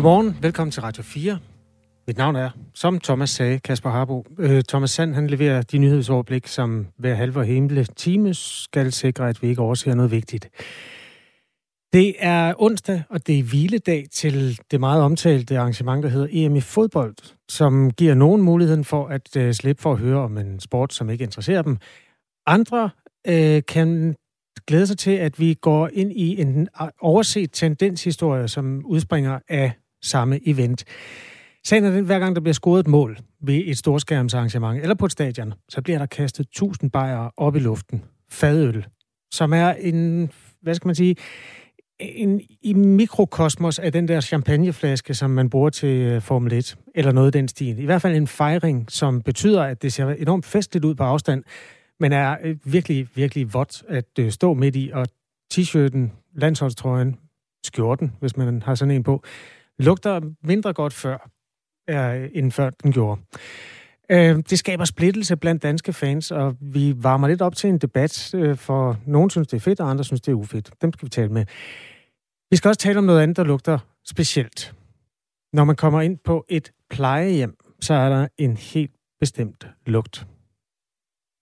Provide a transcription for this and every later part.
Godmorgen, velkommen til Radio 4. Mit navn er, som Thomas sagde, Kasper Harbo. Øh, Thomas Sand, han leverer de nyhedsoverblik, som hver halve og hele time skal sikre, at vi ikke overser noget vigtigt. Det er onsdag, og det er hviledag til det meget omtalte arrangement, der hedder EM i fodbold, som giver nogen muligheden for at øh, slippe for at høre om en sport, som ikke interesserer dem. Andre øh, kan glæde sig til, at vi går ind i en overset tendenshistorie, som udspringer af samme event. Sagen er den, hver gang der bliver scoret et mål ved et storskærmsarrangement eller på et stadion, så bliver der kastet tusind bajere op i luften. Fadøl, som er en, hvad skal man sige, en i mikrokosmos af den der champagneflaske, som man bruger til øh, Formel 1, eller noget i den stil. I hvert fald en fejring, som betyder, at det ser enormt festligt ud på afstand, men er øh, virkelig, virkelig vådt at øh, stå midt i, og t-shirten, landsholdstrøjen, skjorten, hvis man har sådan en på, lugter mindre godt før, end før den gjorde. Øh, det skaber splittelse blandt danske fans, og vi varmer lidt op til en debat, øh, for nogen synes, det er fedt, og andre synes, det er ufedt. Dem skal vi tale med. Vi skal også tale om noget andet, der lugter specielt. Når man kommer ind på et plejehjem, så er der en helt bestemt lugt.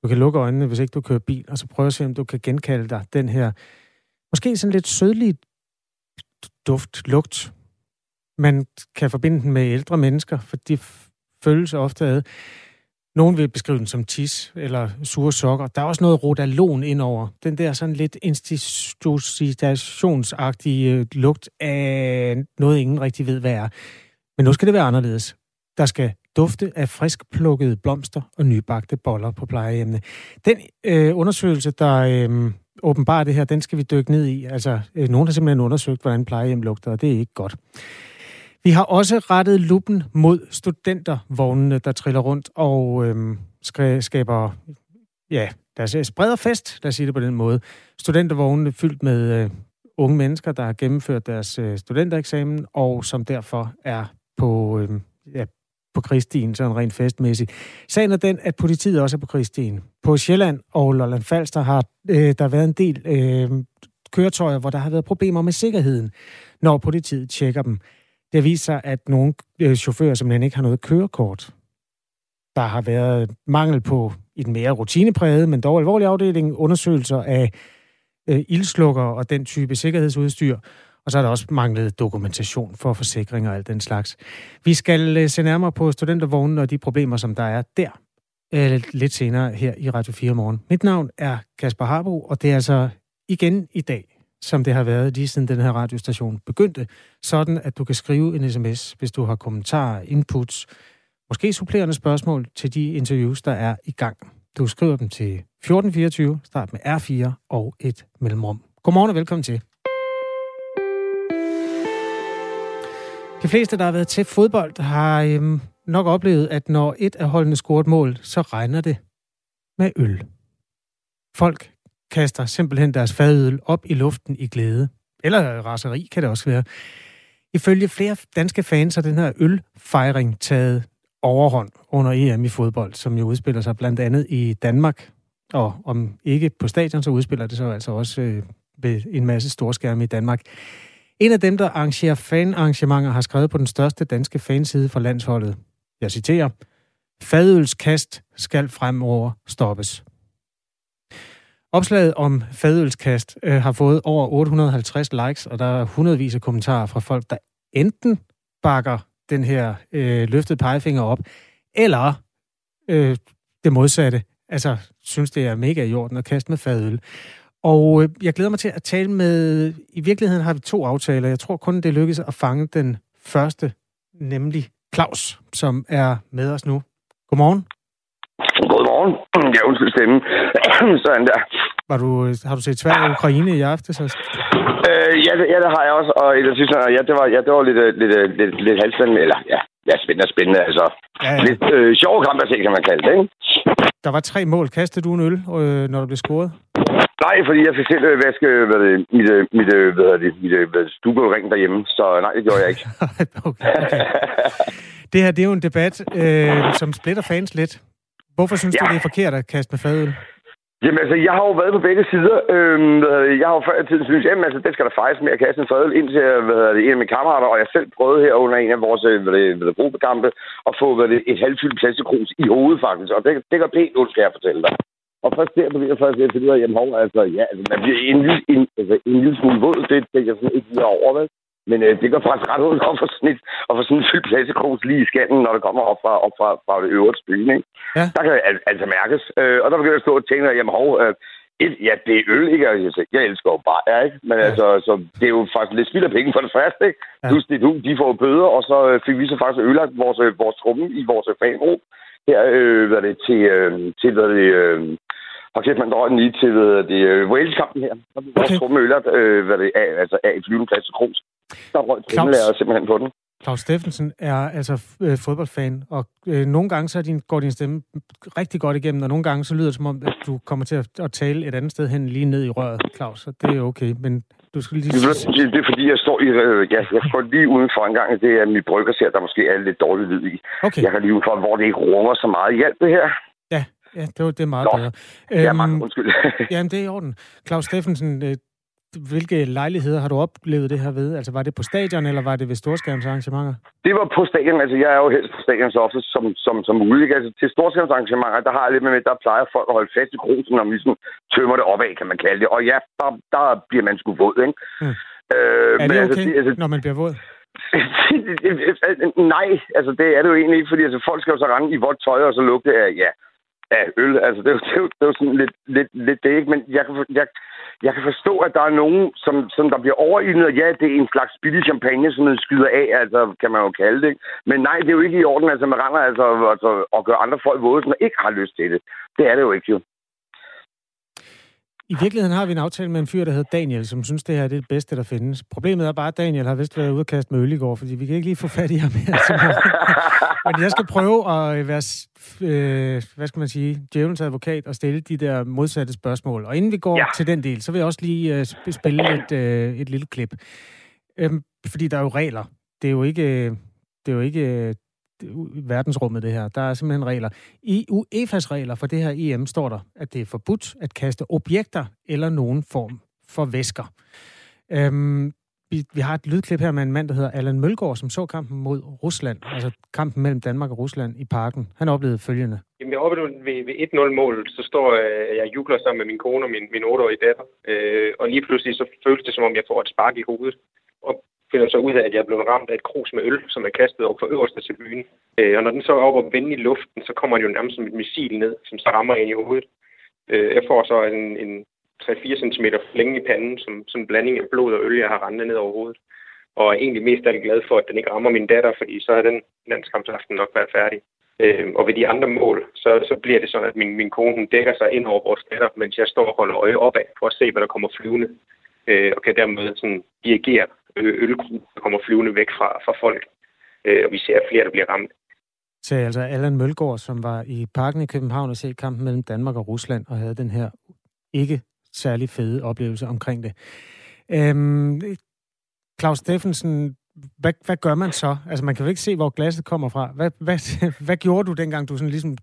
Du kan lukke øjnene, hvis ikke du kører bil, og så prøve at se, om du kan genkalde dig den her, måske sådan lidt sødlig duft, lugt. Man kan forbinde den med ældre mennesker, for de føles ofte ad. Nogen vil beskrive den som tis eller sure sokker. Der er også noget rodalon indover. Den der sådan lidt institutionsagtige øh, lugt af noget, ingen rigtig ved, hvad er. Men nu skal det være anderledes. Der skal dufte af friskplukkede blomster og nybagte boller på plejehjemmene. Den øh, undersøgelse, der øh, åbenbart det her, den skal vi dykke ned i. Altså, øh, nogen har simpelthen undersøgt, hvordan plejehjem lugter, og det er ikke godt. Vi har også rettet luppen mod studentervognene, der triller rundt og øhm, skaber, ja, der spreder fest, lad os sige det på den måde. Studentervognene fyldt med øh, unge mennesker, der har gennemført deres øh, studentereksamen, og som derfor er på, øh, ja, på Kristien, sådan rent festmæssigt. Sagen er den, at politiet også er på Kristin. På Sjælland og Lolland Falster har øh, der været en del øh, køretøjer, hvor der har været problemer med sikkerheden, når politiet tjekker dem. Det viser sig, at nogle øh, chauffører simpelthen ikke har noget kørekort. Der har været mangel på i den mere rutineprægede, men dog alvorlig afdeling, undersøgelser af øh, ildslukker og den type sikkerhedsudstyr. Og så er der også manglet dokumentation for forsikring og alt den slags. Vi skal øh, se nærmere på studentervognen og de problemer, som der er der øh, lidt senere her i Radio 4 morgen. Mit navn er Kasper Harbo, og det er altså igen i dag som det har været lige siden den her radiostation begyndte, sådan at du kan skrive en sms, hvis du har kommentarer, inputs, måske supplerende spørgsmål til de interviews, der er i gang. Du skriver dem til 1424, start med R4 og et mellemrum. Godmorgen og velkommen til. De fleste, der har været til fodbold, har øhm, nok oplevet, at når et af holdene scorer et mål, så regner det med øl. Folk kaster simpelthen deres fadøl op i luften i glæde. Eller raseri kan det også være. Ifølge flere danske fans har den her ølfejring taget overhånd under EM i fodbold, som jo udspiller sig blandt andet i Danmark. Og om ikke på stadion, så udspiller det sig altså også øh, ved en masse storskærme i Danmark. En af dem, der arrangerer fanarrangementer, har skrevet på den største danske fanside for landsholdet. Jeg citerer. Fadølskast skal fremover stoppes. Opslaget om fadølskast øh, har fået over 850 likes, og der er hundredvis af kommentarer fra folk, der enten bakker den her øh, løftede pegefinger op, eller øh, det modsatte, altså synes, det er mega i orden at kaste med fadøl. Og øh, jeg glæder mig til at tale med, i virkeligheden har vi to aftaler. Jeg tror kun, det lykkedes at fange den første, nemlig Claus, som er med os nu. Godmorgen. Godmorgen. Ja, undskyld stemmen. Sådan der. Var du, har du set Sverige og Ukraine i aften? Så? Øh, ja, det, ja, det har jeg også. Og jeg synes, ja, det var, ja, det var lidt, øh, lidt, øh, lidt, lidt halvspændende. Eller, ja, ja, spændende spændende. Altså, ja, ja. lidt øh, sjove kamp at se, kan man kalde det, ikke? Der var tre mål. Kastede du en øl, øh, når der blev scoret? Nej, fordi jeg fik selv øh, vaske hvad det, mit, mit, hvad det, mit, hvad stuegulvring derhjemme, så nej, det gjorde jeg ikke. okay, okay. Det her, det er jo en debat, øh, som splitter fans lidt. Hvorfor synes ja. du, det er forkert at kaste med fadøl? Jamen altså, jeg har jo været på begge sider. Øhm, jeg har jo før i tiden synes, at altså, det skal der faktisk med at kaste en fadel ind til hvad det, en af mine kammerater, og jeg selv prøvede her under en af vores hvad det, hvad det, gruppekampe at få hvad det, et halvfyldt plastikkrus i hovedet faktisk, og det, det går pænt ud, skal jeg fortælle dig. Og først der begynder jeg først at finde ud af, jamen hov, altså, ja, altså, man bliver en, en, en, altså, en lille smule våd, det, det jeg sådan ikke lige over, vel? Men øh, det går faktisk ret ud at få sådan, et, at få sådan en fyldt plastikkrus lige i skallen, når det kommer op fra, op fra, fra det øverste byen, ikke? Ja. Der kan det altså mærkes. Øh, og der begynder jeg at stå og tænke, jamen hov, øh, et, ja, det er øl, ikke? Altså, jeg elsker jo bare, ja, ikke? Men ja. altså, så det er jo faktisk lidt spild af penge for det første, ikke? Ja. Plus det, du, de får bøder, og så øh, fik vi så faktisk ødelagt vores, øh, vores trumme i vores fanrum her, øh, hvad det, til, øh, til, hvad det, øh, og kæft, man drøg lige til hvad det, øh, Wales-kampen her. Så blev vores trumme ødelagt, øh, hvad det, af, altså af et flyvende plads til Krus. Der røg trummelærer simpelthen på den. Claus Steffensen er altså øh, fodboldfan, og øh, nogle gange så din, går din stemme rigtig godt igennem, og nogle gange så lyder det som om, at du kommer til at, at tale et andet sted hen lige ned i røret, Claus, så det er okay, men du skal lige... Det, det er fordi, jeg står i... Øh, ja, jeg står lige uden for en gang, det er mit brygger ser, der måske er lidt dårligt lyd i. Okay. Jeg kan lige for, hvor det ikke runger så meget. Hjælp det her. Ja, ja det, var, det er meget Nå. bedre. Ja, mange øhm, undskyld. jamen, det er i orden. Claus Steffensen, øh, hvilke lejligheder har du oplevet det her ved? Altså var det på stadion, eller var det ved storskærmsarrangementer? Det var på stadion. Altså jeg er jo helst på stadion så ofte som, som, som muligt. Altså til storskærmsarrangementer, der har jeg lidt med, der plejer folk at holde fast i krosen, når man ligesom tømmer det opad, kan man kalde det. Og ja, der, der bliver man sgu våd, ikke? Hmm. Øh, er det men, altså, okay, altså, det, når man bliver våd? Nej, altså det er det jo egentlig ikke, fordi altså, folk skal jo så rende i vådt tøj og så lugte af, ja, af øl. Altså det er jo, det er jo, det er jo sådan lidt, lidt, lidt det, ikke? Men jeg kan, jeg, jeg kan forstå, at der er nogen, som, som der bliver overildet, og ja, det er en slags billig champagne, som man skyder af, altså kan man jo kalde det. Men nej, det er jo ikke i orden, altså man render altså, altså og gør andre folk våde, som ikke har lyst til det. Det er det jo ikke jo. I virkeligheden har vi en aftale med en fyr, der hedder Daniel, som synes, det her er det bedste, der findes. Problemet er bare, at Daniel har vist været ude kaste med øl i går, fordi vi kan ikke lige få fat i ham her. Men jeg skal prøve at være, øh, hvad skal man sige, djævelens advokat og stille de der modsatte spørgsmål. Og inden vi går ja. til den del, så vil jeg også lige øh, spille et, øh, et lille klip. Øhm, fordi der er jo regler. Det er jo ikke, det er jo ikke verdensrummet, det her. Der er simpelthen regler. I UEFA's regler for det her EM står der, at det er forbudt at kaste objekter eller nogen form for væsker. Øhm, vi, vi har et lydklip her med en mand, der hedder Allan Mølgaard, som så kampen mod Rusland, altså kampen mellem Danmark og Rusland i parken. Han oplevede følgende. Jamen, jeg oplevede ved, ved 1-0-målet, så står øh, jeg jubler sammen med min kone og min, min 8-årige datter. Øh, og lige pludselig så føles det, som om jeg får et spark i hovedet. Og finder så ud af, at jeg er blevet ramt af et krus med øl, som er kastet op for øverste til byen. Øh, og når den så er oppe og vende i luften, så kommer den jo nærmest som et missil ned, som så rammer ind i hovedet. Øh, jeg får så en, en 3-4 cm flænge i panden, som, som en blanding af blod og øl, jeg har rendet ned over hovedet. Og er egentlig mest af glad for, at den ikke rammer min datter, fordi så er den landskampsaften nok været færdig. Øh, og ved de andre mål, så, så bliver det sådan, at min, min kone hun dækker sig ind over vores datter, mens jeg står og holder øje opad for at se, hvad der kommer flyvende. Øh, og kan dermed sådan dirigere ølkrug, der kommer flyvende væk fra, fra folk. Øh, og vi ser flere, der bliver ramt. Så altså Allan Mølgaard, som var i parken i København og se kampen mellem Danmark og Rusland, og havde den her ikke særlig fede oplevelse omkring det. Øhm, Claus Steffensen, hvad, hvad gør man så? Altså, man kan jo ikke se, hvor glasset kommer fra. Hvad, hvad, hvad gjorde du dengang, du sådan ligesom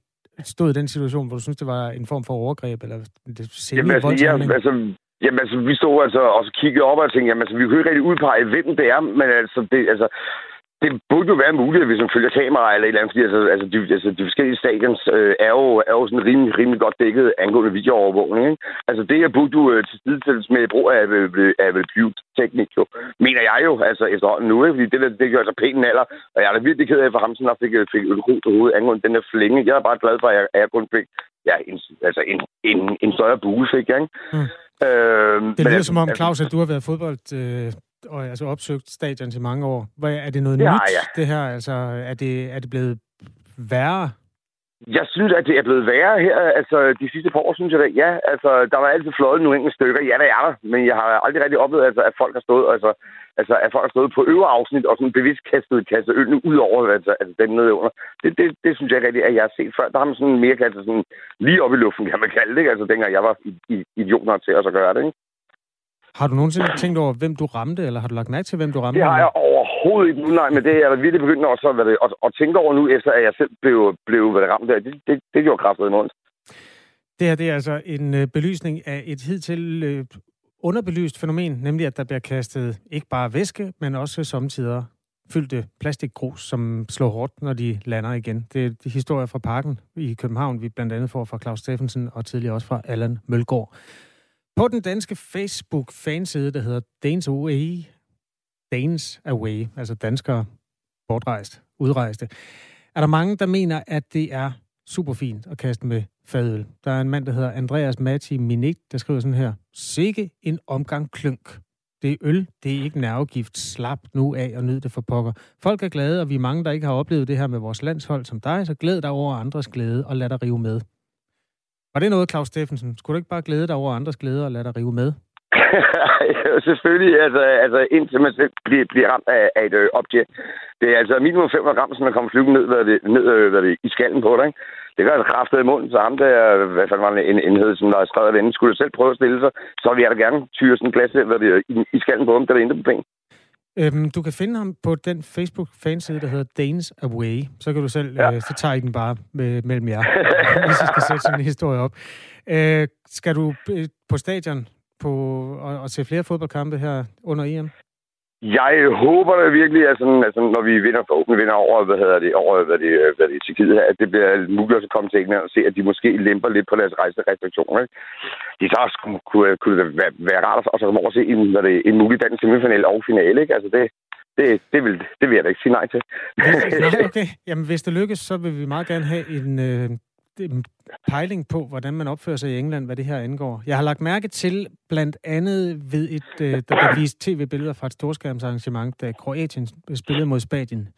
stod i den situation, hvor du synes, det var en form for overgreb, eller det Jamen, altså, ja, altså, Jamen altså, vi stod altså og kiggede op og tænkte, jamen altså, vi kunne ikke rigtig udpege, hvem det er, men altså, det, altså, det burde jo være muligt, hvis man følger kamera eller et eller andet, fordi altså, altså, de, altså, de forskellige stadions øh, er, jo, er jo sådan rimelig, rimelig godt dækket angående videoovervågning. Ikke? Altså det her burde du øh, til sidestilles med brug af, af, af teknik jo, mener jeg jo, altså efterhånden nu, ikke? fordi det, der, det gør altså pænt alder, og jeg er da virkelig ked af for ham, sådan, at fik, øh, fik øl til hovedet angående den der flænge. Jeg er bare glad for, at jeg, at jeg kun fik ja, en, altså en, en, en større bue, fik jeg, ikke? Mm. Øh, det lyder som om, Claus, at du har været fodbold øh, og altså opsøgt stadion til mange år. Hvad, er det noget ja, nyt, ja. det her? Altså, er det, er det blevet værre? Jeg synes, at det er blevet værre her. Altså, de sidste par år, synes jeg, at ja, altså, der var altid fløjet nogle enkelte stykker. Ja, der er der. Men jeg har aldrig rigtig oplevet, altså, at folk har stået, altså, altså, at folk har stået på øvre afsnit og sådan bevidst kastet, kastet ølene ud over, altså, altså den nede under. Det, det, det, synes jeg rigtig, at jeg har set før. Der har man sådan mere kastet sådan lige op i luften, kan man kalde det, ikke? Altså, dengang jeg var idioter til at gøre det, ikke? Har du nogensinde tænkt over, hvem du ramte, eller har du lagt mærke til, hvem du ramte? Det har jeg overhovedet ikke nu, nej, men det er jeg virkelig begyndt også at, at, at, at tænke over nu, efter at jeg selv blev, blev ramt der. Det, det, det gjorde kraftigt imod. Det her det er altså en øh, belysning af et hidtil øh, underbelyst fænomen, nemlig at der bliver kastet ikke bare væske, men også samtidig fyldte plastikgrus, som slår hårdt, når de lander igen. Det er de historier fra parken i København, vi blandt andet får fra Claus Steffensen og tidligere også fra Allan Mølgaard. På den danske Facebook-fanside, der hedder Danes Away, Danes Away, altså danskere bortrejst, udrejste, er der mange, der mener, at det er super fint at kaste med fadøl. Der er en mand, der hedder Andreas Mati Minik, der skriver sådan her. Sikke en omgang klønk. Det er øl, det er ikke nervegift. Slap nu af og nyd det for pokker. Folk er glade, og vi er mange, der ikke har oplevet det her med vores landshold som dig, så glæd dig over andres glæde og lad dig rive med. Var det noget, Claus Steffensen? Skulle du ikke bare glæde dig over andres glæde og lade dig rive med? Selvfølgelig, altså, altså indtil man selv bliver, bliver ramt af, af et øh, objekt. Det er altså minimum 500 gram, som man kommer flyvende ned, hvad det, ned øh, hvad det, i skallen på dig. Ikke? Det gør altså kraftet i munden, så ham der, hvad fanden var det, en enhed, som der er skrevet af skulle selv prøve at stille sig, så vil jeg da gerne tyre sådan en glas hvad det, i, i skallen på ham, der er på penge. Øhm, du kan finde ham på den Facebook-fanside, der hedder Danes Away. Så kan du selv, ja. øh, så tager I den bare med, mellem jer, hvis I skal sætte sådan en historie op. Øh, skal du øh, på stadion på og, og se flere fodboldkampe her under EM? Jeg håber da virkelig, at sådan, altså, når vi vinder, forhåbentlig vinder over, hvad hedder det, over, hvad det, hvad det, Tjekkiet, at det bliver muligt at komme til England og se, at de måske lemper lidt på deres rejserestriktioner. Ikke? De så også kunne, kunne, det være, være rart at så komme over og se en, hvad det, en mulig dansk semifinal og finale. Ikke? Altså det, det, det, vil, det vil jeg da ikke sige nej til. Nej, okay. Jamen, hvis det lykkes, så vil vi meget gerne have en, øh, en Øhm, pejling på, hvordan man opfører sig i England, hvad det her angår. Jeg har lagt mærke til blandt andet ved et, øh, der blev vist tv-billeder fra et storskærmsarrangement, da Kroatien spillede mod Spanien.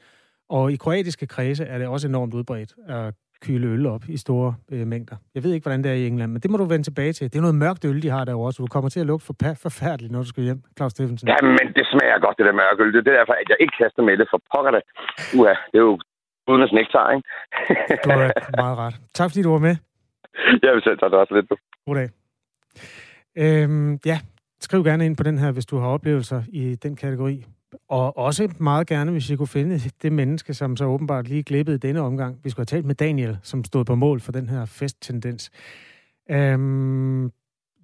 Og i kroatiske kredse er det også enormt udbredt at kyle øl op i store øh, mængder. Jeg ved ikke, hvordan det er i England, men det må du vende tilbage til. Det er noget mørkt øl, de har derovre, så du kommer til at lugte for forfærdeligt, når du skal hjem, Claus Steffensen. Ja, men det smager godt, det der mørke øl. Det er derfor, at jeg ikke kaster med det for pokker det. Uha, det er jo uden at snække ikke? du har meget ret. Tak fordi du var med. Jeg vil selv tage det også lidt. Goddag. Øhm, ja, skriv gerne ind på den her, hvis du har oplevelser i den kategori. Og også meget gerne, hvis I kunne finde det menneske, som så åbenbart lige glippede denne omgang. Vi skulle have talt med Daniel, som stod på mål for den her festtendens. Øhm,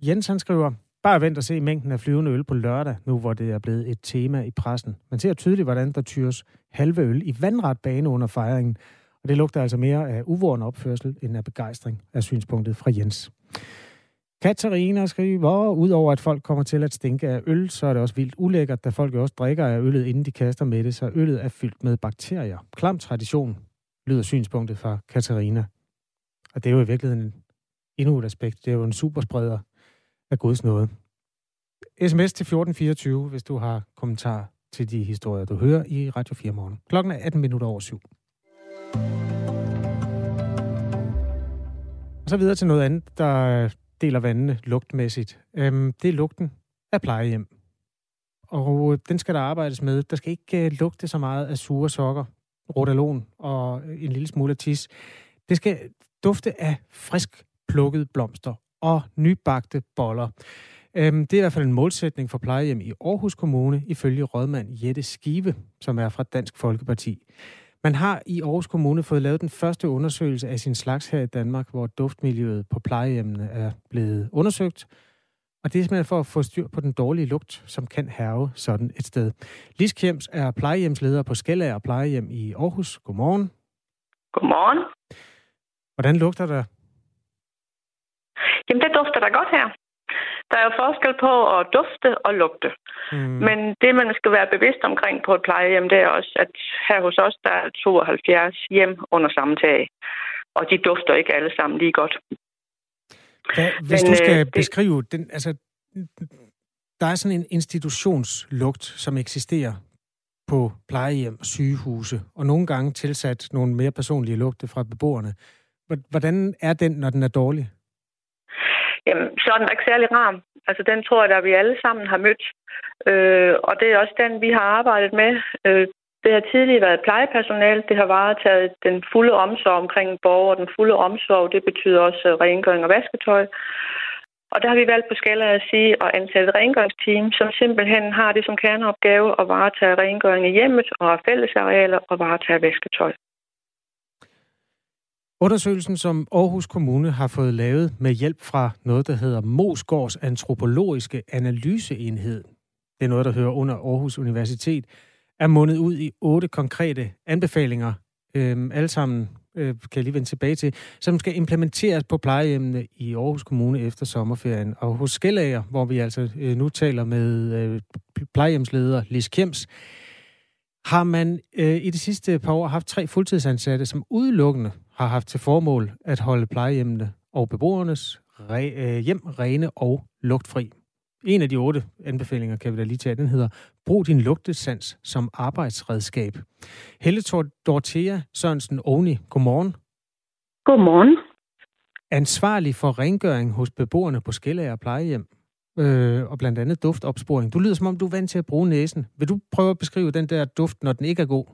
Jens han skriver, bare vent og se mængden af flyvende øl på lørdag, nu hvor det er blevet et tema i pressen. Man ser tydeligt, hvordan der tyres halve øl i vandret bane under fejringen, og det lugter altså mere af uvoren opførsel end af begejstring af synspunktet fra Jens. Katarina skriver, udover at folk kommer til at stinke af øl, så er det også vildt ulækkert, da folk jo også drikker af øllet, inden de kaster med det, så øllet er fyldt med bakterier. Klam tradition, lyder synspunktet fra Katarina. Og det er jo i virkeligheden endnu et aspekt. Det er jo en superspreder af Guds nåde. SMS til 1424, hvis du har kommentar til de historier, du hører i Radio 4 morgen. Klokken er 18 minutter over syv. Og så videre til noget andet, der deler vandene lugtmæssigt. Øhm, det er lugten af plejehjem. Og øh, den skal der arbejdes med. Der skal ikke øh, lugte så meget af sure sokker, rotalon og en lille smule af tis. Det skal dufte af frisk plukket blomster og nybagte boller. Øhm, det er i hvert fald en målsætning for plejehjem i Aarhus Kommune, ifølge rådmand Jette Skive, som er fra Dansk Folkeparti. Man har i Aarhus Kommune fået lavet den første undersøgelse af sin slags her i Danmark, hvor duftmiljøet på plejehjemmene er blevet undersøgt. Og det er simpelthen for at få styr på den dårlige lugt, som kan herve sådan et sted. Lis Kjems er plejehjemsleder på Skellager Plejehjem i Aarhus. Godmorgen. Godmorgen. Hvordan lugter der? Jamen, det dufter da godt her. Der er jo forskel på at dufte og lugte. Mm. Men det, man skal være bevidst omkring på et plejehjem, det er også, at her hos os, der er 72 hjem under samme tag. Og de dufter ikke alle sammen lige godt. Ja, hvis Men, du skal øh, det... beskrive den, altså, der er sådan en institutionslugt, som eksisterer på plejehjem og sygehuse, og nogle gange tilsat nogle mere personlige lugte fra beboerne. Hvordan er den, når den er dårlig? Jamen, så er den ikke særlig rar. Altså, den tror jeg, at vi alle sammen har mødt. Øh, og det er også den, vi har arbejdet med. Øh, det har tidligere været plejepersonale. Det har varetaget den fulde omsorg omkring borgere. Den fulde omsorg, det betyder også øh, rengøring og vasketøj. Og der har vi valgt på skala at sige at ansætte et rengøringsteam, som simpelthen har det som kerneopgave at varetage rengøring i hjemmet og fællesarealer og varetage vasketøj. Undersøgelsen, som Aarhus Kommune har fået lavet med hjælp fra noget, der hedder Mosgårds Antropologiske Analyseenhed, det er noget, der hører under Aarhus Universitet, er mundet ud i otte konkrete anbefalinger, øh, alle sammen øh, kan jeg lige vende tilbage til, som skal implementeres på plejehjemmene i Aarhus Kommune efter sommerferien. Og hos Skellager, hvor vi altså øh, nu taler med øh, plejehjemsleder Lis Kjems, har man øh, i de sidste par år haft tre fuldtidsansatte, som udelukkende har haft til formål at holde plejehjemmene og beboernes re, øh, hjem rene og lugtfri. En af de otte anbefalinger kan vi da lige tage, den hedder Brug din lugtesans som arbejdsredskab. Helle Dortea Sørensen Ovni, godmorgen. Godmorgen. Ansvarlig for rengøring hos beboerne på Skellager plejehjem, øh, og blandt andet duftopsporing. Du lyder som om, du er vant til at bruge næsen. Vil du prøve at beskrive den der duft, når den ikke er god?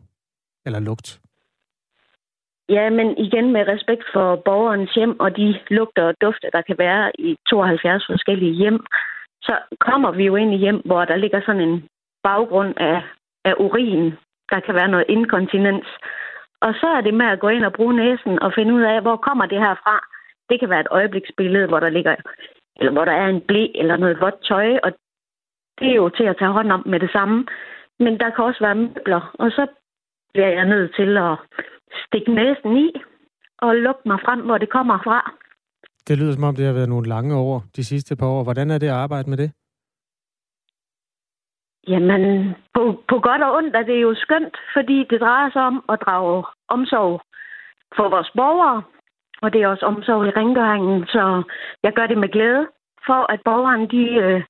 Eller lugt? Ja, men igen med respekt for borgerens hjem og de lugter og dufte, der kan være i 72 forskellige hjem, så kommer vi jo ind i hjem, hvor der ligger sådan en baggrund af, af urin. Der kan være noget inkontinens. Og så er det med at gå ind og bruge næsen og finde ud af, hvor kommer det her fra. Det kan være et øjebliksbillede, hvor der ligger, eller hvor der er en blæ eller noget vådt tøj, og det er jo til at tage hånd om med det samme. Men der kan også være møbler, og så bliver jeg nødt til at stikke næsen i og lukke mig frem, hvor det kommer fra. Det lyder som om, det har været nogle lange år de sidste par år. Hvordan er det at arbejde med det? Jamen, på, på godt og ondt er det jo skønt, fordi det drejer sig om at drage omsorg for vores borgere, og det er også omsorg i rengøringen, så jeg gør det med glæde, for at borgerne de, øh,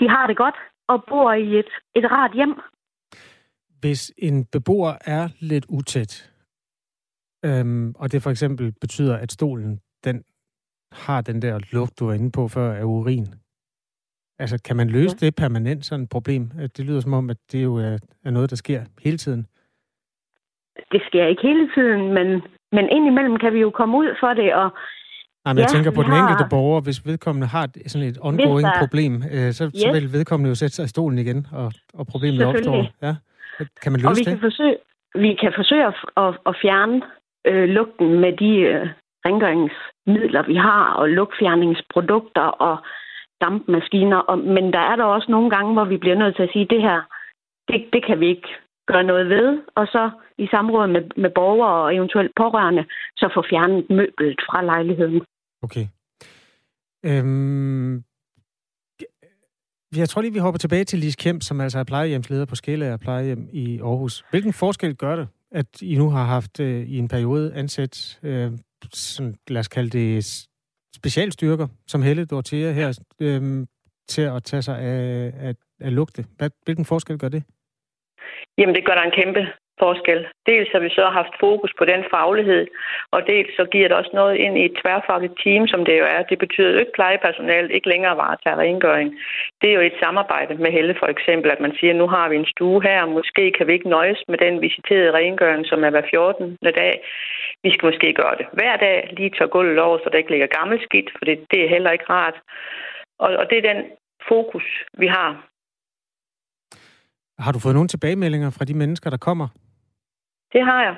de har det godt og bor i et, et rart hjem. Hvis en beboer er lidt utæt, øhm, og det for eksempel betyder, at stolen den har den der lugt, du var inde på før, af urin. Altså, kan man løse ja. det permanent, sådan et problem? Det lyder som om, at det jo er, er noget, der sker hele tiden. Det sker ikke hele tiden, men, men indimellem kan vi jo komme ud for det, og Nej, men ja, jeg tænker på den har... enkelte borger, hvis vedkommende har sådan et ongoing der... problem, øh, så, yes. så vil vedkommende jo sætte sig i stolen igen, og, og problemet opstår. Ja. Kan man løse og vi det? Kan forsøge, vi kan forsøge at, at, at fjerne øh, lugten med de øh, rengøringsmidler, vi har, og lugtfjerningsprodukter og dampmaskiner. Og, men der er der også nogle gange, hvor vi bliver nødt til at sige, at det her, det, det kan vi ikke gøre noget ved. Og så i samråd med, med borgere og eventuelt pårørende, så få fjernet møblet fra lejligheden. Okay. Øhm, jeg tror lige, vi hopper tilbage til Lis Kemp, som altså er plejehjemsleder på Skæle plejehjem i Aarhus. Hvilken forskel gør det, at I nu har haft øh, i en periode ansat øh, sådan, lad os kalde det specialstyrker, som Helle Dortea her, øhm, til at tage sig af, af, af lugte. Hvad, hvilken forskel gør det? Jamen, det gør der en kæmpe forskel. Dels har vi så haft fokus på den faglighed, og dels så giver det også noget ind i et tværfagligt team, som det jo er. Det betyder jo ikke plejepersonale ikke længere varetager rengøring. Det er jo et samarbejde med Helle for eksempel, at man siger, at nu har vi en stue her, og måske kan vi ikke nøjes med den visiterede rengøring, som er hver 14. dag. Vi skal måske gøre det hver dag, lige tør gulvet over, så der ikke ligger gammel skidt, for det, det er heller ikke rart. Og, og det er den fokus, vi har har du fået nogle tilbagemeldinger fra de mennesker, der kommer? Det har jeg.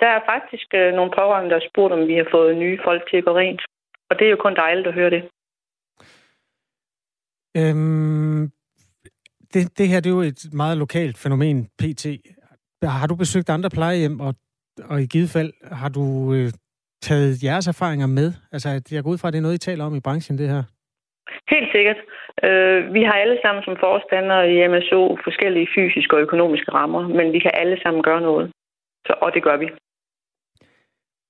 Der er faktisk øh, nogle pårørende, der har spurgt, om vi har fået nye folk til at gå rent. Og det er jo kun dejligt at høre det. Øhm, det, det her det er jo et meget lokalt fænomen, PT. Har du besøgt andre plejehjem, og, og i givet fald har du øh, taget jeres erfaringer med? Altså, jeg går ud fra, at det er noget, I taler om i branchen, det her. Helt sikkert. Øh, vi har alle sammen som forstandere i MSO forskellige fysiske og økonomiske rammer, men vi kan alle sammen gøre noget. Så, og det gør vi.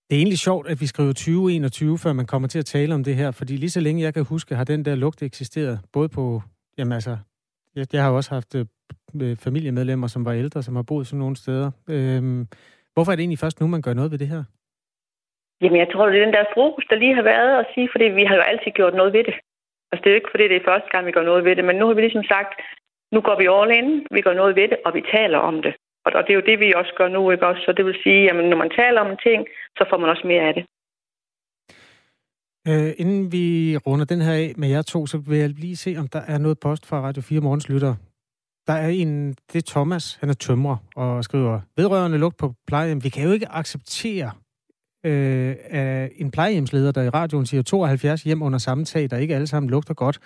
Det er egentlig sjovt, at vi skriver 2021, før man kommer til at tale om det her, fordi lige så længe jeg kan huske, har den der lugt eksisteret, både på, jamen altså, jeg, jeg har også haft øh, familiemedlemmer, som var ældre, som har boet sådan nogle steder. Øhm, hvorfor er det egentlig først nu, man gør noget ved det her? Jamen, jeg tror, det er den der fokus, der lige har været at sige, fordi vi har jo altid gjort noget ved det. Altså, det er jo ikke, fordi det er første gang, vi gør noget ved det, men nu har vi ligesom sagt, nu går vi all in, vi gør noget ved det, og vi taler om det. Og det er jo det, vi også gør nu, ikke også? Så det vil sige, at når man taler om en ting, så får man også mere af det. Øh, inden vi runder den her af med jer to, så vil jeg lige se, om der er noget post fra Radio 4 Morgens Lytter. Der er en, det er Thomas, han er tømrer og skriver, vedrørende lugt på plejehjem. Vi kan jo ikke acceptere øh, af en plejehjemsleder, der i radioen siger 72 hjem under samme tag, der ikke alle sammen lugter godt.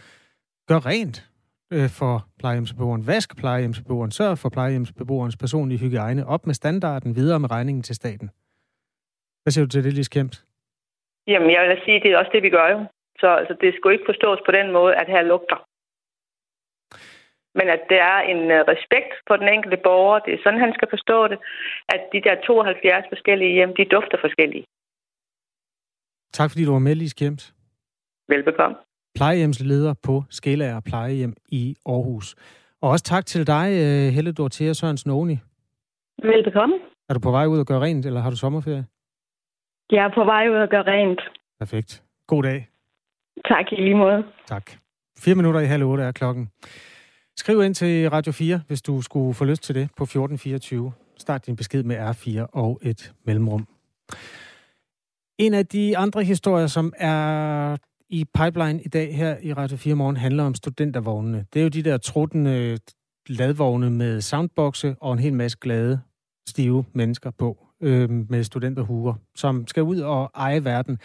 Gør rent øh, for plejehjemsbeboeren. Vask plejehjemsbeboeren. Sørg for plejehjemsbeboerens personlige hygiejne. Op med standarden, videre med regningen til staten. Hvad siger du til det, Lis Kemps? Jamen, jeg vil sige, det er også det, vi gør jo. Så altså, det skulle ikke forstås på den måde, at her lugter. Men at det er en uh, respekt for den enkelte borger. Det er sådan, han skal forstå det. At de der 72 forskellige hjem, de dufter forskellige. Tak fordi du var med, Lis Kemps. Velbekomme. Plejehjemsleder på Skelager Plejehjem i Aarhus. Og også tak til dig, øh, Helle Dorthea Sørensen Oni. Velbekomme. Er du på vej ud og gøre rent, eller har du sommerferie? Jeg er på vej ud og gøre rent. Perfekt. God dag. Tak i lige måde. Tak. Fire minutter i halv otte er klokken. Skriv ind til Radio 4, hvis du skulle få lyst til det på 1424. Start din besked med R4 og et mellemrum. En af de andre historier, som er i pipeline i dag her i Radio 4 morgen, handler om studentervognene. Det er jo de der truttende øh, ladvogne med soundboxe og en hel masse glade, stive mennesker på øh, med studenterhuer, som skal ud og eje verden.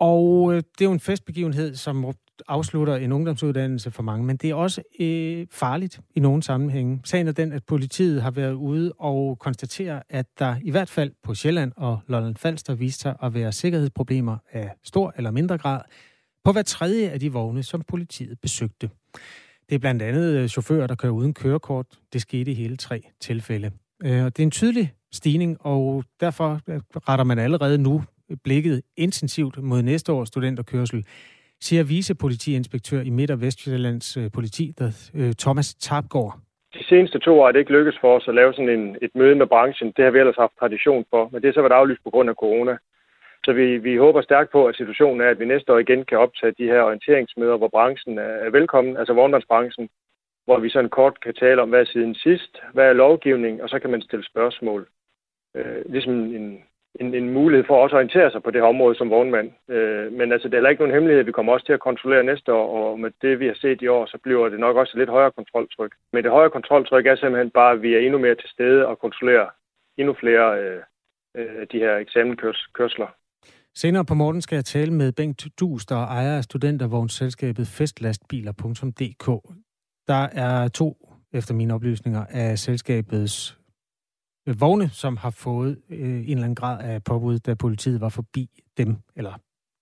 Og øh, det er jo en festbegivenhed, som afslutter en ungdomsuddannelse for mange, men det er også øh, farligt i nogle sammenhænge. Sagen er den, at politiet har været ude og konstatere, at der i hvert fald på Sjælland og Lolland Falster viste sig at være sikkerhedsproblemer af stor eller mindre grad på hver tredje af de vogne, som politiet besøgte. Det er blandt andet øh, chauffører, der kører uden kørekort. Det skete i hele tre tilfælde. Øh, og det er en tydelig stigning, og derfor øh, retter man allerede nu blikket intensivt mod næste års studenterkørsel, siger vicepolitiinspektør i Midt- og Vestjyllands politi, der, Thomas Tapgaard. De seneste to år er det ikke lykkedes for os at lave sådan en, et møde med branchen. Det har vi ellers haft tradition for, men det er så været aflyst på grund af corona. Så vi, vi håber stærkt på, at situationen er, at vi næste år igen kan optage de her orienteringsmøder, hvor branchen er velkommen, altså vognmandsbranchen, hvor vi sådan kort kan tale om, hvad er siden sidst, hvad er lovgivning, og så kan man stille spørgsmål. Øh, ligesom en, en, en mulighed for også at orientere sig på det her område som vognmand. Øh, men altså, det er heller ikke nogen hemmelighed. Vi kommer også til at kontrollere næste år, og med det, vi har set i år, så bliver det nok også et lidt højere kontroltryk. Men det højere kontroltryk er simpelthen bare, at vi er endnu mere til stede og kontrollerer endnu flere øh, øh, de her eksamenkørsler. Senere på morgen skal jeg tale med Bengt Dus, der ejer af studentervognsselskabet festlastbiler.dk. Der er to, efter mine oplysninger, af selskabets øh, vogne, som har fået øh, en eller anden grad af påbud, da politiet var forbi dem, eller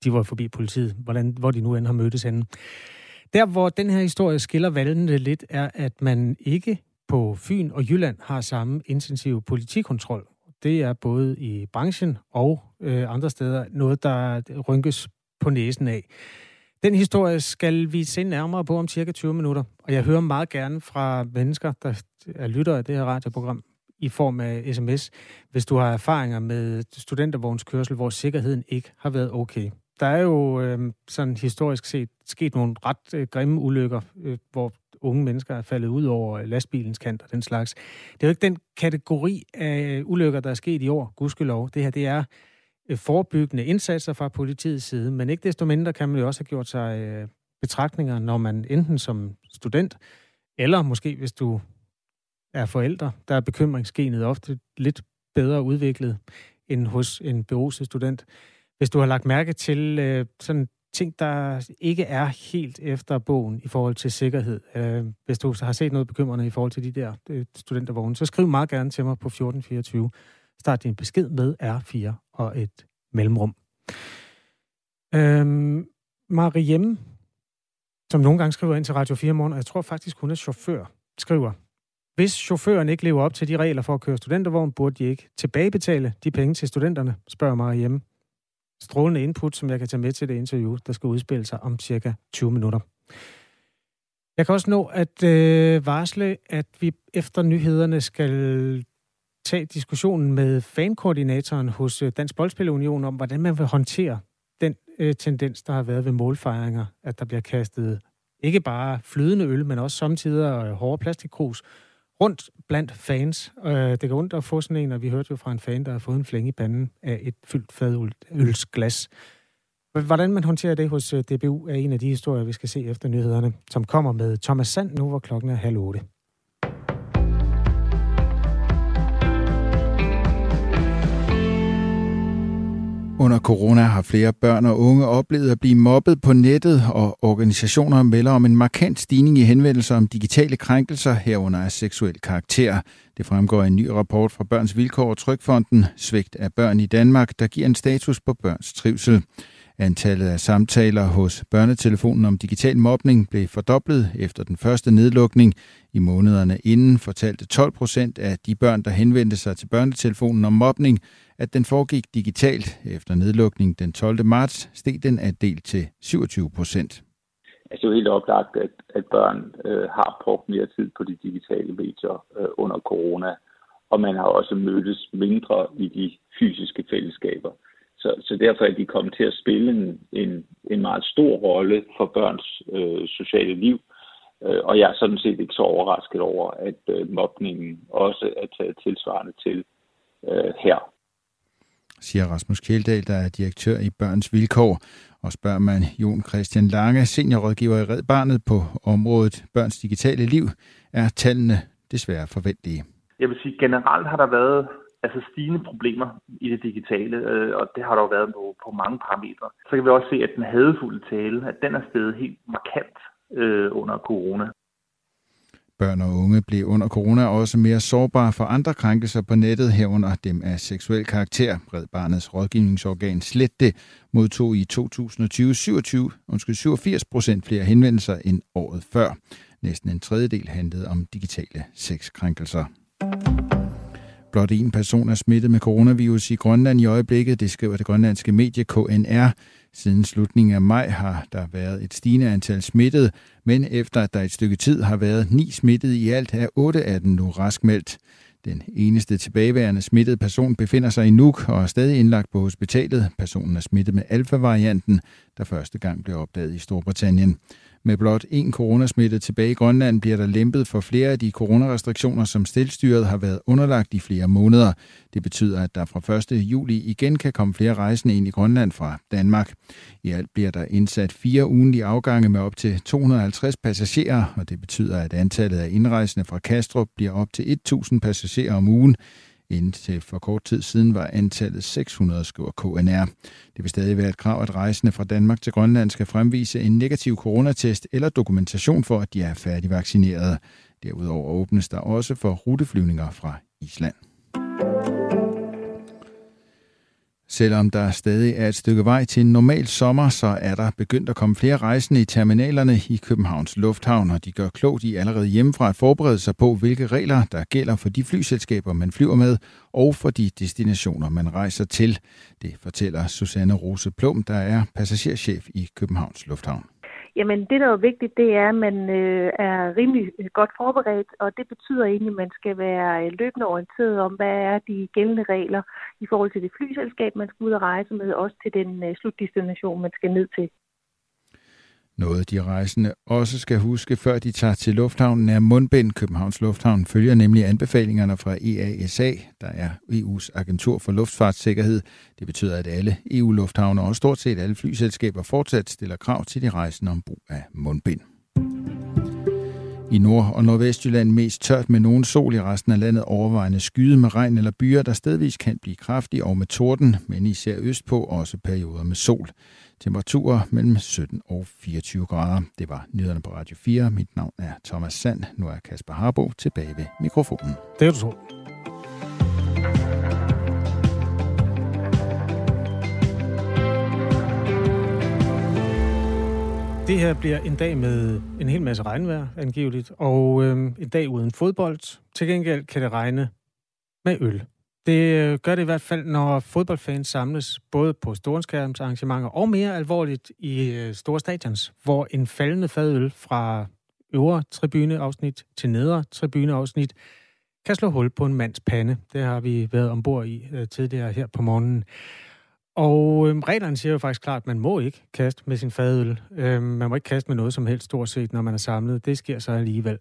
de var forbi politiet, hvordan, hvor de nu end har mødtes henne. Der, hvor den her historie skiller valgene lidt, er, at man ikke på Fyn og Jylland har samme intensive politikontrol det er både i branchen og øh, andre steder noget, der rynkes på næsen af. Den historie skal vi se nærmere på om cirka 20 minutter, og jeg hører meget gerne fra mennesker, der er lyttere af det her radioprogram, i form af sms, hvis du har erfaringer med studentervognskørsel, hvor sikkerheden ikke har været okay. Der er jo øh, sådan historisk set sket nogle ret øh, grimme ulykker, øh, hvor unge mennesker er faldet ud over lastbilens kant og den slags. Det er jo ikke den kategori af ulykker, der er sket i år, gudskelov. Det her, det er øh, forebyggende indsatser fra politiets side, men ikke desto mindre kan man jo også have gjort sig øh, betragtninger, når man enten som student, eller måske hvis du er forældre, der er bekymringsgenet ofte lidt bedre udviklet end hos en beruset student. Hvis du har lagt mærke til øh, sådan ting, der ikke er helt efter bogen i forhold til sikkerhed. Øh, hvis du har set noget bekymrende i forhold til de der øh, studentervogne, så skriv meget gerne til mig på 1424. Start din besked med R4 og et mellemrum. Øhm, Mariem, som nogle gange skriver ind til Radio 4 morgen, og jeg tror faktisk, hun er chauffør, skriver, hvis chaufføren ikke lever op til de regler for at køre studentervogn, burde de ikke tilbagebetale de penge til studenterne, spørger Mariem strålende input, som jeg kan tage med til det interview, der skal udspille sig om cirka 20 minutter. Jeg kan også nå at øh, varsle, at vi efter nyhederne skal tage diskussionen med fankoordinatoren hos øh, Dansk Boldspilunion om, hvordan man vil håndtere den øh, tendens, der har været ved målfejringer, at der bliver kastet ikke bare flydende øl, men også samtidig øh, hårde plastikkrus rundt blandt fans. Øh, det går ondt at få sådan en, og vi hørte jo fra en fan, der har fået en flænge i panden af et fyldt fadølsglas. Hvordan man håndterer det hos øh, DBU er en af de historier, vi skal se efter nyhederne, som kommer med Thomas Sand nu, hvor klokken er halv otte. Under corona har flere børn og unge oplevet at blive mobbet på nettet, og organisationer melder om en markant stigning i henvendelser om digitale krænkelser herunder af seksuel karakter. Det fremgår af en ny rapport fra Børns Vilkår og Trykfonden, Svigt af børn i Danmark, der giver en status på børns trivsel. Antallet af samtaler hos børnetelefonen om digital mobning blev fordoblet efter den første nedlukning. I månederne inden fortalte 12 procent af de børn, der henvendte sig til børnetelefonen om mobning, at den foregik digitalt. Efter nedlukningen den 12. marts steg den del til 27 procent. Altså, det er jo helt oplagt, at, at børn øh, har brugt mere tid på de digitale medier øh, under corona, og man har også mødtes mindre i de fysiske fællesskaber. Så, så derfor er de kommet til at spille en, en, en meget stor rolle for børns øh, sociale liv. Øh, og jeg er sådan set ikke så overrasket over, at øh, mobningen også er taget tilsvarende til øh, her. Siger Rasmus Kjeldahl, der er direktør i Børns Vilkår. Og spørger man Jon Christian Lange, seniorrådgiver i Red Barnet på området Børns Digitale Liv, er tallene desværre forventelige. Jeg vil sige, generelt har der været altså stigende problemer i det digitale, øh, og det har der jo været på, på mange parametre. Så kan vi også se, at den hadefulde tale, at den er steget helt markant øh, under corona. Børn og unge blev under corona også mere sårbare for andre krænkelser på nettet, herunder dem af seksuel karakter. Red Barnets rådgivningsorgan Slette modtog i 2020 27, undskyld, 87 procent flere henvendelser end året før. Næsten en tredjedel handlede om digitale sexkrænkelser. Blot en person er smittet med coronavirus i Grønland i øjeblikket, det skriver det grønlandske medie KNR. Siden slutningen af maj har der været et stigende antal smittede, men efter at der et stykke tid har været ni smittede i alt, er otte af dem nu raskmeldt. Den eneste tilbageværende smittede person befinder sig i Nuuk og er stadig indlagt på hospitalet. Personen er smittet med alfa-varianten, der første gang blev opdaget i Storbritannien. Med blot én coronasmitte tilbage i Grønland bliver der lempet for flere af de coronarestriktioner, som stillstyret har været underlagt i flere måneder. Det betyder, at der fra 1. juli igen kan komme flere rejsende ind i Grønland fra Danmark. I alt bliver der indsat fire ugenlige afgange med op til 250 passagerer, og det betyder, at antallet af indrejsende fra Kastrup bliver op til 1.000 passagerer om ugen. Indtil for kort tid siden var antallet 600, skriver KNR. Det vil stadig være et krav, at rejsende fra Danmark til Grønland skal fremvise en negativ coronatest eller dokumentation for, at de er færdigvaccineret. Derudover åbnes der også for ruteflyvninger fra Island. Selvom der stadig er et stykke vej til en normal sommer, så er der begyndt at komme flere rejsende i terminalerne i Københavns Lufthavn, og de gør klogt i allerede hjemmefra at forberede sig på, hvilke regler der gælder for de flyselskaber, man flyver med, og for de destinationer, man rejser til. Det fortæller Susanne Rose Plum, der er passagerchef i Københavns Lufthavn. Jamen det, der er vigtigt, det er, at man øh, er rimelig øh, godt forberedt, og det betyder egentlig, at man skal være øh, løbende orienteret om, hvad er de gældende regler i forhold til det flyselskab, man skal ud og rejse med, også til den øh, slutdestination, man skal ned til. Noget de rejsende også skal huske, før de tager til lufthavnen, er mundbind. Københavns Lufthavn følger nemlig anbefalingerne fra EASA, der er EU's agentur for luftfartssikkerhed. Det betyder, at alle EU-lufthavne og stort set alle flyselskaber fortsat stiller krav til de rejsende om brug af mundbind. I Nord- og Nordvestjylland mest tørt med nogen sol i resten af landet overvejende skyde med regn eller byer, der stedvis kan blive kraftige og med torden, men især østpå også perioder med sol. Temperaturer mellem 17 og 24 grader. Det var nyhederne på Radio 4. Mit navn er Thomas Sand. Nu er Kasper Harbo tilbage ved mikrofonen. Det er du så. Det her bliver en dag med en hel masse regnvejr, angiveligt, og øh, en dag uden fodbold. Til gengæld kan det regne med øl. Det øh, gør det i hvert fald, når fodboldfans samles både på storskærmsarrangementer og mere alvorligt i øh, store stadions, hvor en faldende fadøl fra øvre tribuneafsnit til nedre tribuneafsnit kan slå hul på en mands pande. Det har vi været ombord i øh, tidligere her på morgenen. Og øhm, reglerne siger jo faktisk klart, at man må ikke kaste med sin fadøl. Øhm, man må ikke kaste med noget som helst stort set, når man er samlet. Det sker så alligevel.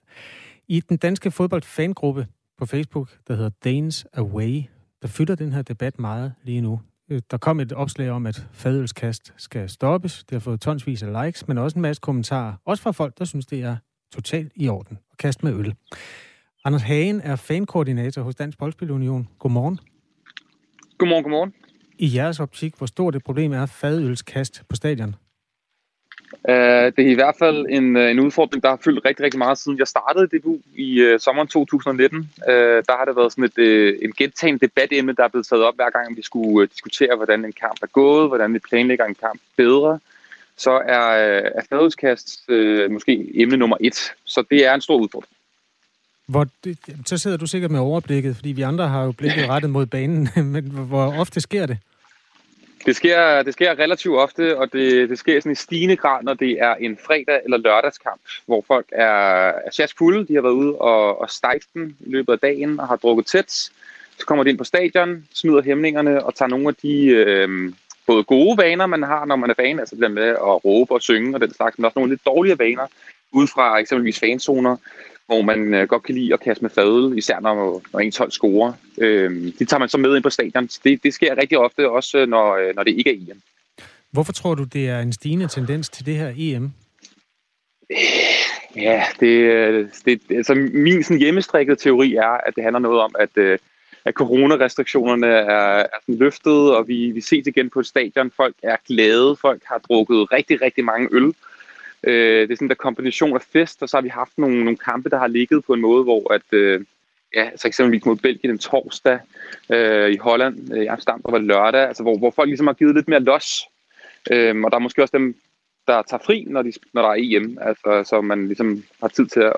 I den danske fodboldfangruppe på Facebook, der hedder Danes Away, der fylder den her debat meget lige nu. Øh, der kom et opslag om, at fadølskast skal stoppes. Det har fået tonsvis af likes, men også en masse kommentarer. Også fra folk, der synes, det er totalt i orden at kaste med øl. Anders Hagen er fankoordinator hos Dansk Boldspilunion. Godmorgen. Godmorgen, godmorgen. i jeres optik, hvor stort et problem er fadølskast på stadion? Uh, det er i hvert fald en, øh, en udfordring, der har fyldt rigtig, rigtig meget siden jeg startede DBU i uh, sommeren 2019. Uh, der har det været sådan et, uh, en gentagende debatemne, der er blevet taget op hver gang, vi skulle uh, diskutere, hvordan en kamp er gået, hvordan vi planlægger en kamp bedre. Så er, uh, er fadølskast uh, måske emne nummer et. Så det er en stor udfordring. Hvor, så sidder du sikkert med overblikket, fordi vi andre har jo blikket rettet mod banen, men hvor ofte sker det? Det sker, det sker relativt ofte, og det, det sker sådan i stigende grad, når det er en fredag- eller lørdagskamp, hvor folk er, er fulde. De har været ude og, og stejst den i løbet af dagen og har drukket tæt. Så kommer de ind på stadion, smider hæmningerne og tager nogle af de øh, både gode vaner, man har, når man er fan, altså det med at råbe og synge og den slags, men også nogle lidt dårlige vaner, ud fra eksempelvis fanzoner, hvor man øh, godt kan lide at kaste med fadel, især når, når ens hold scorer. Øh, de tager man så med ind på stadion. Det, det sker rigtig ofte, også øh, når, øh, når det ikke er EM. Hvorfor tror du, det er en stigende tendens til det her EM? Ja, det, øh, det, altså min sådan hjemmestrikkede teori er, at det handler noget om, at, at coronarestriktionerne er, er sådan løftet, og vi, vi ses igen på et stadion. Folk er glade, folk har drukket rigtig, rigtig mange øl. Øh, det er sådan en kombination af fest, og så har vi haft nogle, nogle kampe, der har ligget på en måde, hvor at, øh, ja, så eksempelvis mod Belgien en torsdag, øh, i Holland, øh, i Amsterdam, der var lørdag, altså hvor, hvor folk ligesom har givet lidt mere los. Øh, og der er måske også dem, der tager fri, når, de, når der er EM, altså, så man ligesom har tid til at,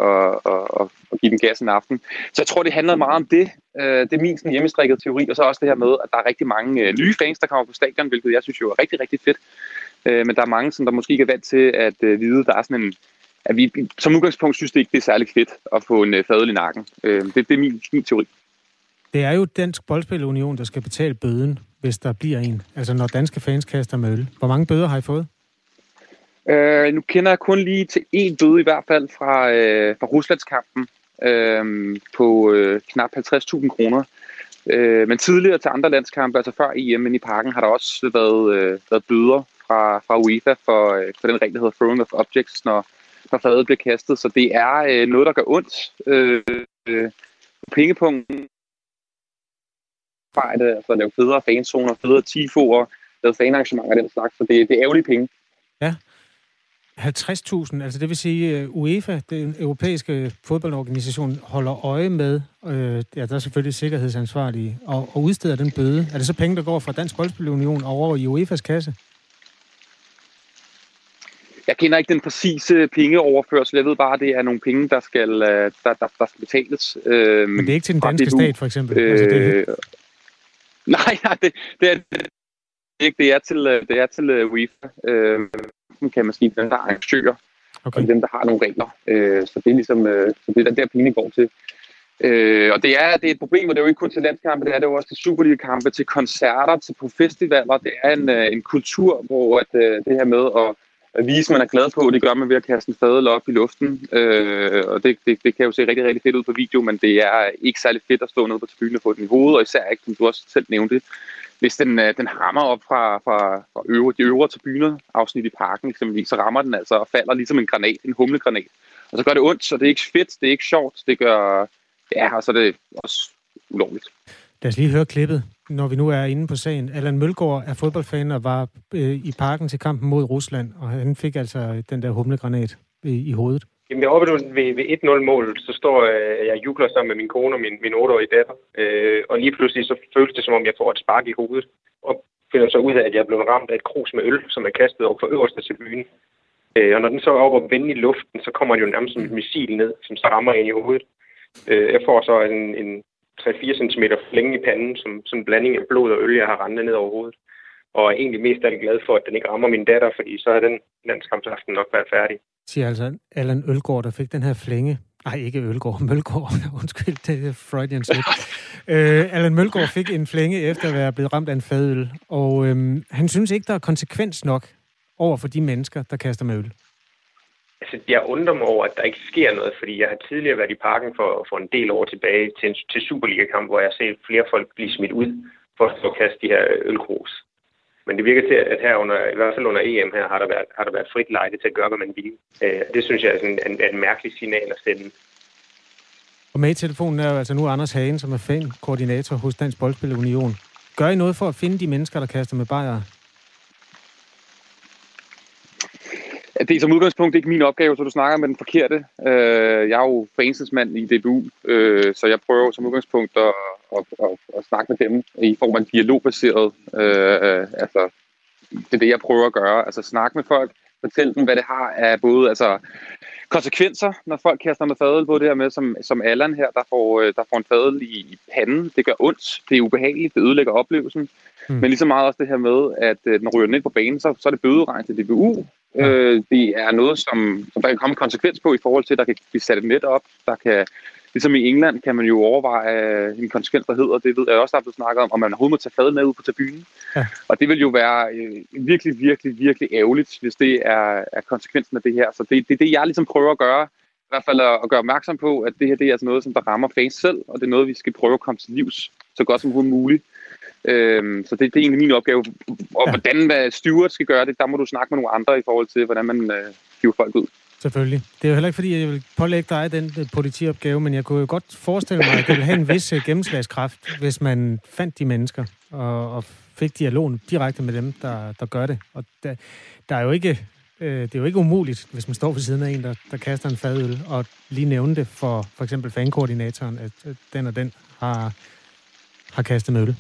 at, at, at give dem gas en aften. Så jeg tror, det handler meget om det. Øh, det er min sådan, hjemmestrikkede teori, og så også det her med, at der er rigtig mange øh, nye fans, der kommer på stadion, hvilket jeg synes jo er rigtig, rigtig fedt. Øh, men der er mange, som der måske ikke er vant til at øh, vide, der er sådan en, at vi som udgangspunkt synes det ikke, det er særlig fedt at få en øh, fadel i nakken. Øh, det, det er min, min teori. Det er jo Dansk Boldspilunion, der skal betale bøden, hvis der bliver en. Altså når danske fans kaster med øl. Hvor mange bøder har I fået? Øh, nu kender jeg kun lige til én bøde i hvert fald fra, øh, fra Ruslandskampen øh, på øh, knap 50.000 kroner. Øh, men tidligere til andre landskampe, altså før EM i parken, har der også været, øh, været bøder fra, fra UEFA for, øh, for den regel, der hedder throwing of objects, når, når fadet bliver kastet. Så det er øh, noget, der gør ondt. Øh, øh, pengepunkten arbejde, altså lave federe fanzoner, federe tifoer, lave fanarrangementer og den slags, så det, det er ærgerlige penge. Ja. 50.000, altså det vil sige, øh, UEFA, den europæiske fodboldorganisation, holder øje med, øh, ja, der er selvfølgelig sikkerhedsansvarlige, og, og udsteder den bøde. Er det så penge, der går fra Dansk Boldspilunion over i UEFA's kasse? Jeg kender ikke den præcise pengeoverførsel. Jeg ved bare, at det er nogle penge, der skal, øh, der, der, der skal betales. Øh, Men det er ikke til den danske stat, for eksempel? Øh, altså, det er... Nej, nej det, det, er, det, det er til, øh, det er til UEFA. Øh, kan man sige, den der arrangører, okay. og dem, der har nogle regler. Øh, så det er ligesom, øh, så det er der penge går til. Øh, og det er, det er et problem, og det er jo ikke kun til landskampe, det er det jo også til Superliga-kampe, til koncerter, til på festivaler. Det er en, en kultur, hvor at, det her med at at vise, man er glad på. Det gør man ved at kaste en fadel op i luften. Øh, og det, det, det kan jo se rigtig, rigtig fedt ud på video, men det er ikke særlig fedt at stå nede på tribunen og få den i hovedet, og især ikke, som du også selv nævnte, hvis den, øh, den rammer op fra, fra, fra øvre, de øvre tribuner, afsnit i parken eksempelvis, så rammer den altså og falder ligesom en granat, en humlegranat. Og så gør det ondt, så det er ikke fedt, det er ikke sjovt, det gør, ja, og så er det også ulovligt. Lad os lige høre klippet, når vi nu er inde på sagen. Allan Mølgaard er fodboldfan og var øh, i parken til kampen mod Rusland, og han fik altså den der humlegranat i, i hovedet. Jamen, jeg håber, ved, ved 1-0-målet, så står øh, jeg jubler sammen med min kone og min, min 8-årige datter. Øh, og lige pludselig så føles det, som om jeg får et spark i hovedet. Og finder så ud af, at jeg er blevet ramt af et krus med øl, som er kastet over for øverste til byen. Øh, og når den så er oppe og vende i luften, så kommer den jo nærmest som et missil ned, som så rammer ind i hovedet. Øh, jeg får så en, en 3-4 cm flænge i panden, som sådan en blanding af blod og olie, jeg har rendet ned over hovedet. Og er egentlig mest af glad for, at den ikke rammer min datter, fordi så har den landskampsaften nok været færdig. Siger altså Allan Ølgaard, der fik den her flænge. Nej, ikke Ølgaard, Mølgaard. Undskyld, det er Freudian slip. øh, Allan Mølgaard fik en flænge efter at være blevet ramt af en fadøl, og øhm, han synes ikke, der er konsekvens nok over for de mennesker, der kaster med øl. Altså, jeg undrer mig over, at der ikke sker noget, fordi jeg har tidligere været i parken for, for en del år tilbage til, en, til Superliga-kamp, hvor jeg har set flere folk blive smidt ud for at kaste de her ølkrus. Men det virker til, at her under, i hvert fald under EM her, har der været, har der været frit lejde til at gøre, hvad man vil. Øh, det synes jeg er sådan en, en mærkelig signal at sende. Og med i telefonen er jo altså nu Anders Hagen, som er fan-koordinator hos Dansk Boldspil Union. Gør I noget for at finde de mennesker, der kaster med bajer? Det er som udgangspunkt ikke min opgave, så du snakker med den forkerte. Øh, jeg er jo foreningsmand i DBU, øh, så jeg prøver som udgangspunkt at, at, at, at snakke med dem i form af en dialogbaseret. Øh, øh altså, det er det, jeg prøver at gøre. Altså snakke med folk, fortælle dem, hvad det har af både altså, konsekvenser, når folk kaster med fadel på det her med, som, som Allan her, der får, der får en fadel i, i panden. Det gør ondt, det er ubehageligt, det ødelægger oplevelsen. Mm. Men lige så meget også det her med, at øh, når ryger den ind på banen, så, så er det bøderegn til DBU. Ja. Øh, det er noget, som, som der kan komme konsekvens på i forhold til, at der kan blive sat et net op. Der kan, ligesom i England kan man jo overveje en konsekvens, der hedder, det ved jeg også, der er blevet snakket om, om man overhovedet må tage fadet med ud på tribunen. Ja. Og det vil jo være øh, virkelig, virkelig, virkelig ærgerligt, hvis det er, er konsekvensen af det her. Så det, det er det, jeg ligesom prøver at gøre, i hvert fald at, at gøre opmærksom på, at det her det er altså noget, som der rammer fans selv, og det er noget, vi skal prøve at komme til livs så godt som muligt. Øhm, så det, det er egentlig min opgave. Og ja. hvordan hvad Stewart skal gøre det, der må du snakke med nogle andre i forhold til, hvordan man øh, hiver folk ud. Selvfølgelig. Det er jo heller ikke, fordi jeg vil pålægge dig den øh, politiopgave, men jeg kunne jo godt forestille mig, at det ville have en vis øh, gennemslagskraft, hvis man fandt de mennesker og, og fik dialogen direkte med dem, der, der gør det. Og der, der er jo ikke, øh, det er jo ikke umuligt, hvis man står ved siden af en, der, der kaster en fadøl, og lige nævne det for for eksempel fankoordinatoren, at, at den og den har, har kastet med øl.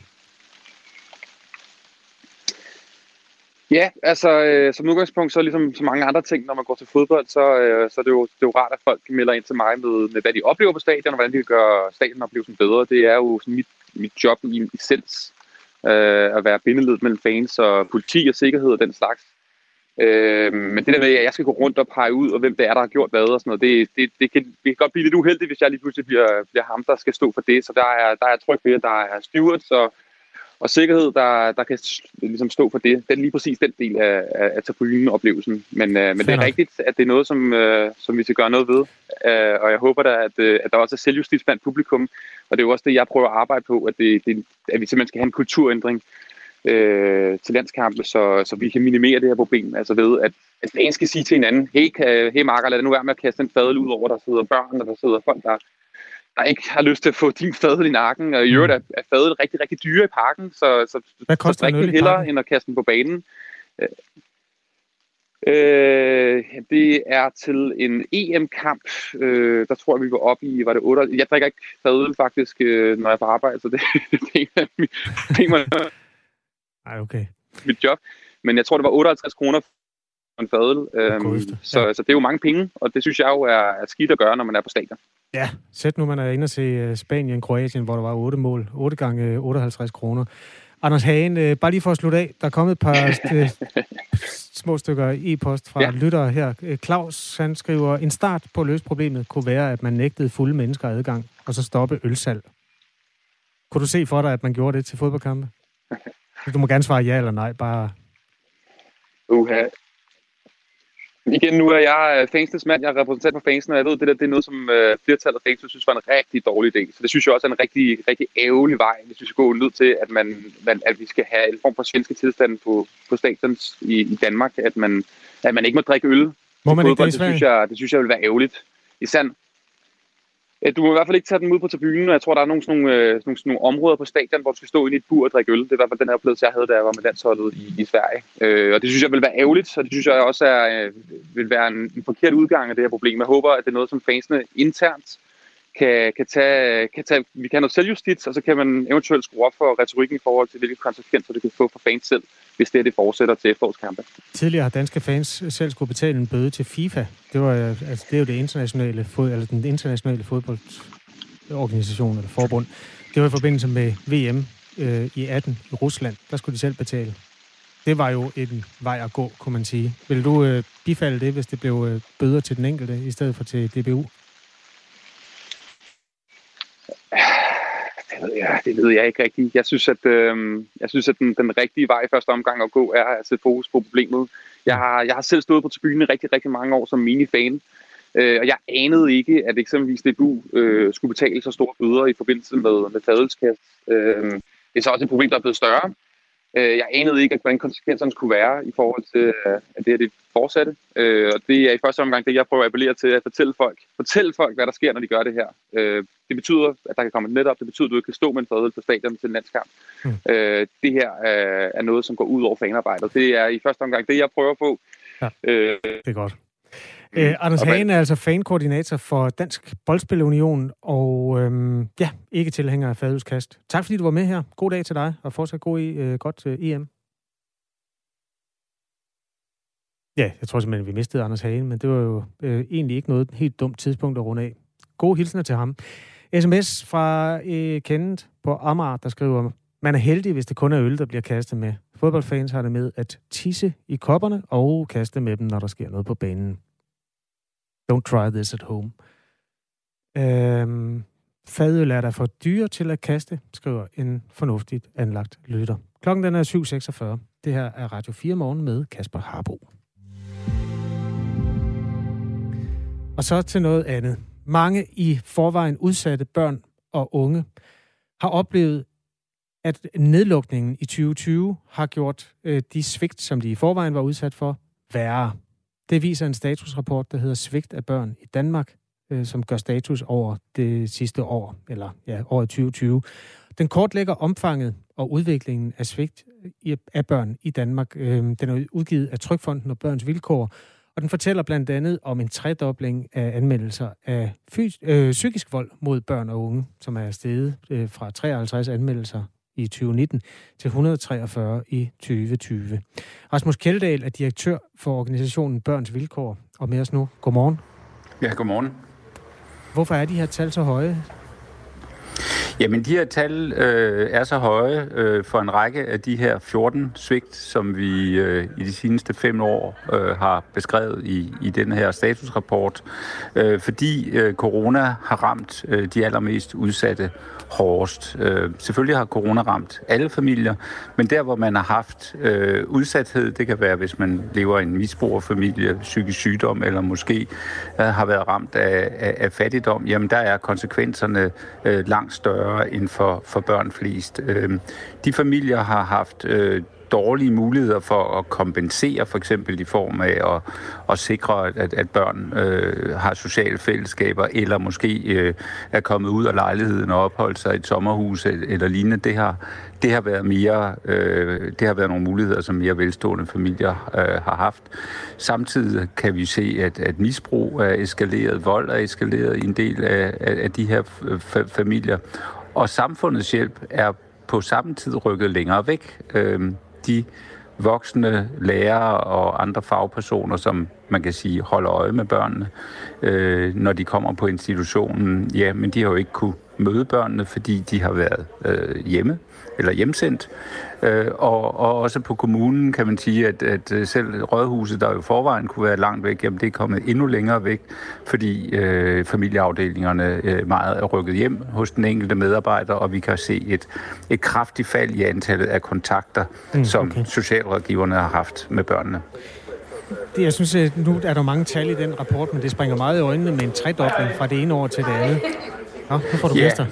Ja, altså øh, som udgangspunkt, så ligesom så mange andre ting, når man går til fodbold, så, øh, så er det, jo, det er jo rart, at folk melder ind til mig med, med hvad de oplever på stadion, og hvordan de kan gøre stadionoplevelsen bedre. Det er jo sådan mit, mit job i essens, øh, at være bindeled mellem fans og politi og sikkerhed og den slags. Øh, men det der med, at jeg skal gå rundt og pege ud, og hvem det er, der har gjort hvad og sådan noget, det, det, det, kan, det kan godt blive lidt uheldigt, hvis jeg lige pludselig bliver, bliver ham, der skal stå for det. Så der er, der er tryk ved, at der er stewards og og sikkerhed, der, der kan ligesom stå for det. Den lige præcis den del af, af, af tribunen-oplevelsen. Men, øh, men det er rigtigt, at det er noget, som, øh, som vi skal gøre noget ved. Øh, og jeg håber da, at, øh, at der også er selvjustits blandt publikum. Og det er jo også det, jeg prøver at arbejde på, at, det, det, at vi simpelthen skal have en kulturændring øh, til landskampe, så, så vi kan minimere det her problem. Altså ved, at, at fans skal sige til hinanden, hey, kan, hey Marker, lad det nu være med at kaste en fadel ud over, der sidder børn, og der sidder folk, der der ikke har lyst til at få din fadel i nakken. Og i øvrigt mm. er, er fadel rigtig, rigtig dyre i parken, så, så, Hvad koster så drik hellere, end at kaste den på banen. Øh, det er til en EM-kamp. Øh, der tror jeg, vi var oppe i, var det 8? Jeg drikker ikke fadøl faktisk, øh, når jeg er på arbejde, så det, det er mit, Ej, okay. mit job. Men jeg tror, det var 58 kroner en fadøl. Øh, så, ja. så det er jo mange penge, og det synes jeg jo er, er skidt at gøre, når man er på stadion. Ja, sæt nu, man er inde og se øh, Spanien-Kroatien, hvor der var 8 mål. 8 gange 58 kroner. Anders Hagen, øh, bare lige for at slutte af. Der er kommet et par øh, små stykker e-post fra ja. lyttere her. Claus, han skriver, en start på at løse problemet kunne være, at man nægtede fulde mennesker adgang, og så stoppe ølsalg. Kunne du se for dig, at man gjorde det til fodboldkampe? Du må gerne svare ja eller nej, bare... Uha, Igen, nu er jeg fansens mand, jeg er repræsentant for fansen, og jeg ved, det der det er noget, som øh, flertallet af fans synes var en rigtig dårlig idé. Så det synes jeg også er en rigtig, rigtig ærgerlig vej, hvis vi skal gå ned til, at, man, man, at vi skal have en form for svenske tilstand på, på stadions i, i Danmark, at man, at man ikke må drikke øl. Må man ikke det, det, synes jeg, det synes jeg vil være ærgerligt. I sand, Øh, du må i hvert fald ikke tage den ud på tribunen, og jeg tror, der er nogle, sådan nogle, øh, nogle, sådan nogle områder på stadion, hvor du skal stå ind i et bur og drikke øl. Det er i hvert fald den her oplevelse, jeg havde, da jeg var med landsholdet i, i Sverige. Øh, og det synes jeg vil være ærgerligt, og det synes jeg også er, øh, vil være en, en forkert udgang af det her problem. Jeg håber, at det er noget, som fansene internt kan, kan, tage, kan tage, vi kan have noget selvjustits, og så kan man eventuelt skrue op for retorikken i forhold til, hvilke konsekvenser det kan få for fans selv, hvis det, er, det fortsætter til efterårskampe. Tidligere har danske fans selv skulle betale en bøde til FIFA. Det, var, øh, altså, det er jo det internationale, fod, eller den internationale fodboldorganisation eller forbund. Det var i forbindelse med VM øh, i 18 i Rusland. Der skulle de selv betale. Det var jo en vej at gå, kunne man sige. Vil du øh, bifalde det, hvis det blev øh, bøder til den enkelte, i stedet for til DBU? Det ved jeg, det ved jeg ikke rigtigt. Jeg synes, at, øh, jeg synes, at den, den rigtige vej i første omgang at gå er at sætte fokus på problemet. Jeg har, jeg har selv stået på tribunen rigtig, rigtig mange år som mini-fan, øh, og jeg anede ikke, at eksempelvis DBU øh, skulle betale så store bøder i forbindelse med, med fadelskast. Øh, det er så også et problem, der er blevet større. Øh, jeg anede ikke, hvordan konsekvenserne skulle være i forhold til, øh, at det her det fortsatte. Øh, og det er i første omgang det, jeg prøver at appellere til at fortælle folk, fortælle folk, hvad der sker, når de gør det her. Øh, det betyder, at der kan komme et net op. Det betyder, at du ikke kan stå med en fadøl på stadion til en landskamp. Mm. Øh, det her er, er noget, som går ud over fanarbejdet. Det er i første omgang det, jeg prøver på. Ja, øh, det er godt. Mm. Øh, Anders Hagen er altså fankoordinator for Dansk Boldspilunion, og øhm, ja, ikke tilhænger af fadølskast. Tak fordi du var med her. God dag til dig, og fortsat god i, øh, godt øh, EM. Ja, jeg tror simpelthen, vi mistede Anders Hagen, men det var jo øh, egentlig ikke noget helt dumt tidspunkt at runde af. Gode hilsner til ham. SMS fra øh, Kenneth på Amager, der skriver, man er heldig, hvis det kun er øl, der bliver kastet med. Fodboldfans har det med at tisse i kopperne og kaste med dem, når der sker noget på banen. Don't try this at home. Øhm, fadøl er der for dyre til at kaste, skriver en fornuftigt anlagt lytter. Klokken den er 7.46. Det her er Radio 4 morgen med Kasper Harbo. Og så til noget andet. Mange i forvejen udsatte børn og unge har oplevet, at nedlukningen i 2020 har gjort øh, de svigt, som de i forvejen var udsat for, værre. Det viser en statusrapport, der hedder Svigt af børn i Danmark, øh, som gør status over det sidste år, eller ja, året 2020. Den kortlægger omfanget og udviklingen af svigt øh, af børn i Danmark. Øh, den er udgivet af Trykfonden og Børns Vilkår, og den fortæller blandt andet om en tredobling af anmeldelser af fys- øh, psykisk vold mod børn og unge, som er steget øh, fra 53 anmeldelser i 2019 til 143 i 2020. Rasmus Kjeldahl er direktør for organisationen Børns Vilkår, og med os nu. Godmorgen. Ja, godmorgen. Hvorfor er de her tal så høje? Jamen, de her tal øh, er så høje øh, for en række af de her 14 svigt, som vi øh, i de seneste fem år øh, har beskrevet i, i den her statusrapport, øh, fordi øh, corona har ramt øh, de allermest udsatte hårdest. Øh, selvfølgelig har corona ramt alle familier, men der, hvor man har haft øh, udsathed, det kan være, hvis man lever i en misbrugerfamilie, psykisk sygdom, eller måske øh, har været ramt af, af, af fattigdom, jamen der er konsekvenserne øh, langt større end for, for børn flest. Øh, de familier har haft øh, dårlige muligheder for at kompensere, for eksempel i form af at, at sikre, at, at børn øh, har sociale fællesskaber, eller måske øh, er kommet ud af lejligheden og opholdt sig i et sommerhus eller lignende. Det har, det har været mere, øh, det har været nogle muligheder, som mere velstående familier øh, har haft. Samtidig kan vi se, at, at misbrug er eskaleret, vold er eskaleret i en del af, af, af de her øh, familier, og samfundets hjælp er på samme tid rykket længere væk. Øh, de voksne lærere og andre fagpersoner, som man kan sige holder øje med børnene, øh, når de kommer på institutionen, ja, men de har jo ikke kunne møde børnene, fordi de har været øh, hjemme eller hjemsendt. Øh, og, og også på kommunen kan man sige, at, at øh, selv rådhuset, der jo forvejen kunne være langt væk, jamen det er kommet endnu længere væk, fordi øh, familieafdelingerne øh, meget er rykket hjem hos den enkelte medarbejder, og vi kan se et, et kraftigt fald i antallet af kontakter, mm, som okay. socialrådgiverne har haft med børnene. Det, jeg synes, at nu er der mange tal i den rapport, men det springer meget i øjnene med en tredobling fra det ene år til det andet. Nå, nu får du ja. gæster.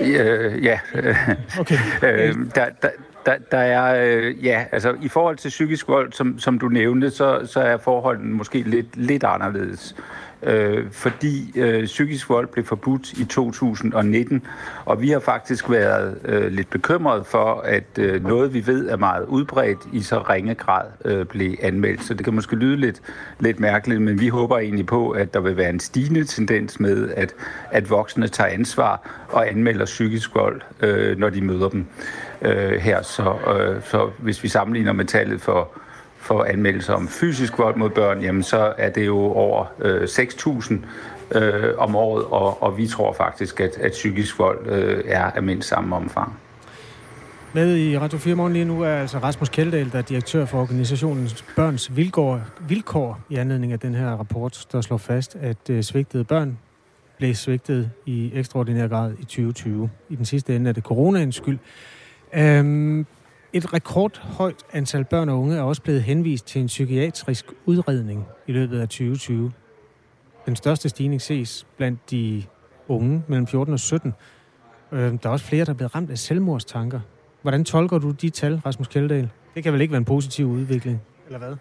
Ja, ja. Okay. øh, der, der, der, der er, øh, ja, altså i forhold til psykisk vold, som, som du nævnte, så, så er forholdene måske lidt, lidt anderledes øh, fordi øh, psykisk vold blev forbudt i 2019, og vi har faktisk været øh, lidt bekymret for, at øh, noget, vi ved er meget udbredt, i så ringe grad øh, blev anmeldt. Så det kan måske lyde lidt, lidt mærkeligt, men vi håber egentlig på, at der vil være en stigende tendens med, at, at voksne tager ansvar og anmelder psykisk vold, øh, når de møder dem øh, her. Så, øh, så hvis vi sammenligner med tallet for for anmeldelser om fysisk vold mod børn, jamen så er det jo over øh, 6.000 øh, om året, og, og vi tror faktisk, at, at psykisk vold øh, er af mindst samme omfang. Med i Radio 4 Morgen lige nu er altså Rasmus Kjeldahl, der er direktør for organisationen Børns Vilkår, Vilkår i anledning af den her rapport, der slår fast, at øh, svigtede børn blev svigtet i ekstraordinær grad i 2020. I den sidste ende er det coronaens skyld. Øhm, et rekordhøjt antal børn og unge er også blevet henvist til en psykiatrisk udredning i løbet af 2020. Den største stigning ses blandt de unge mellem 14 og 17. Øhm, der er også flere, der er blevet ramt af selvmordstanker. Hvordan tolker du de tal, Rasmus Kjeldahl? Det kan vel ikke være en positiv udvikling, eller hvad?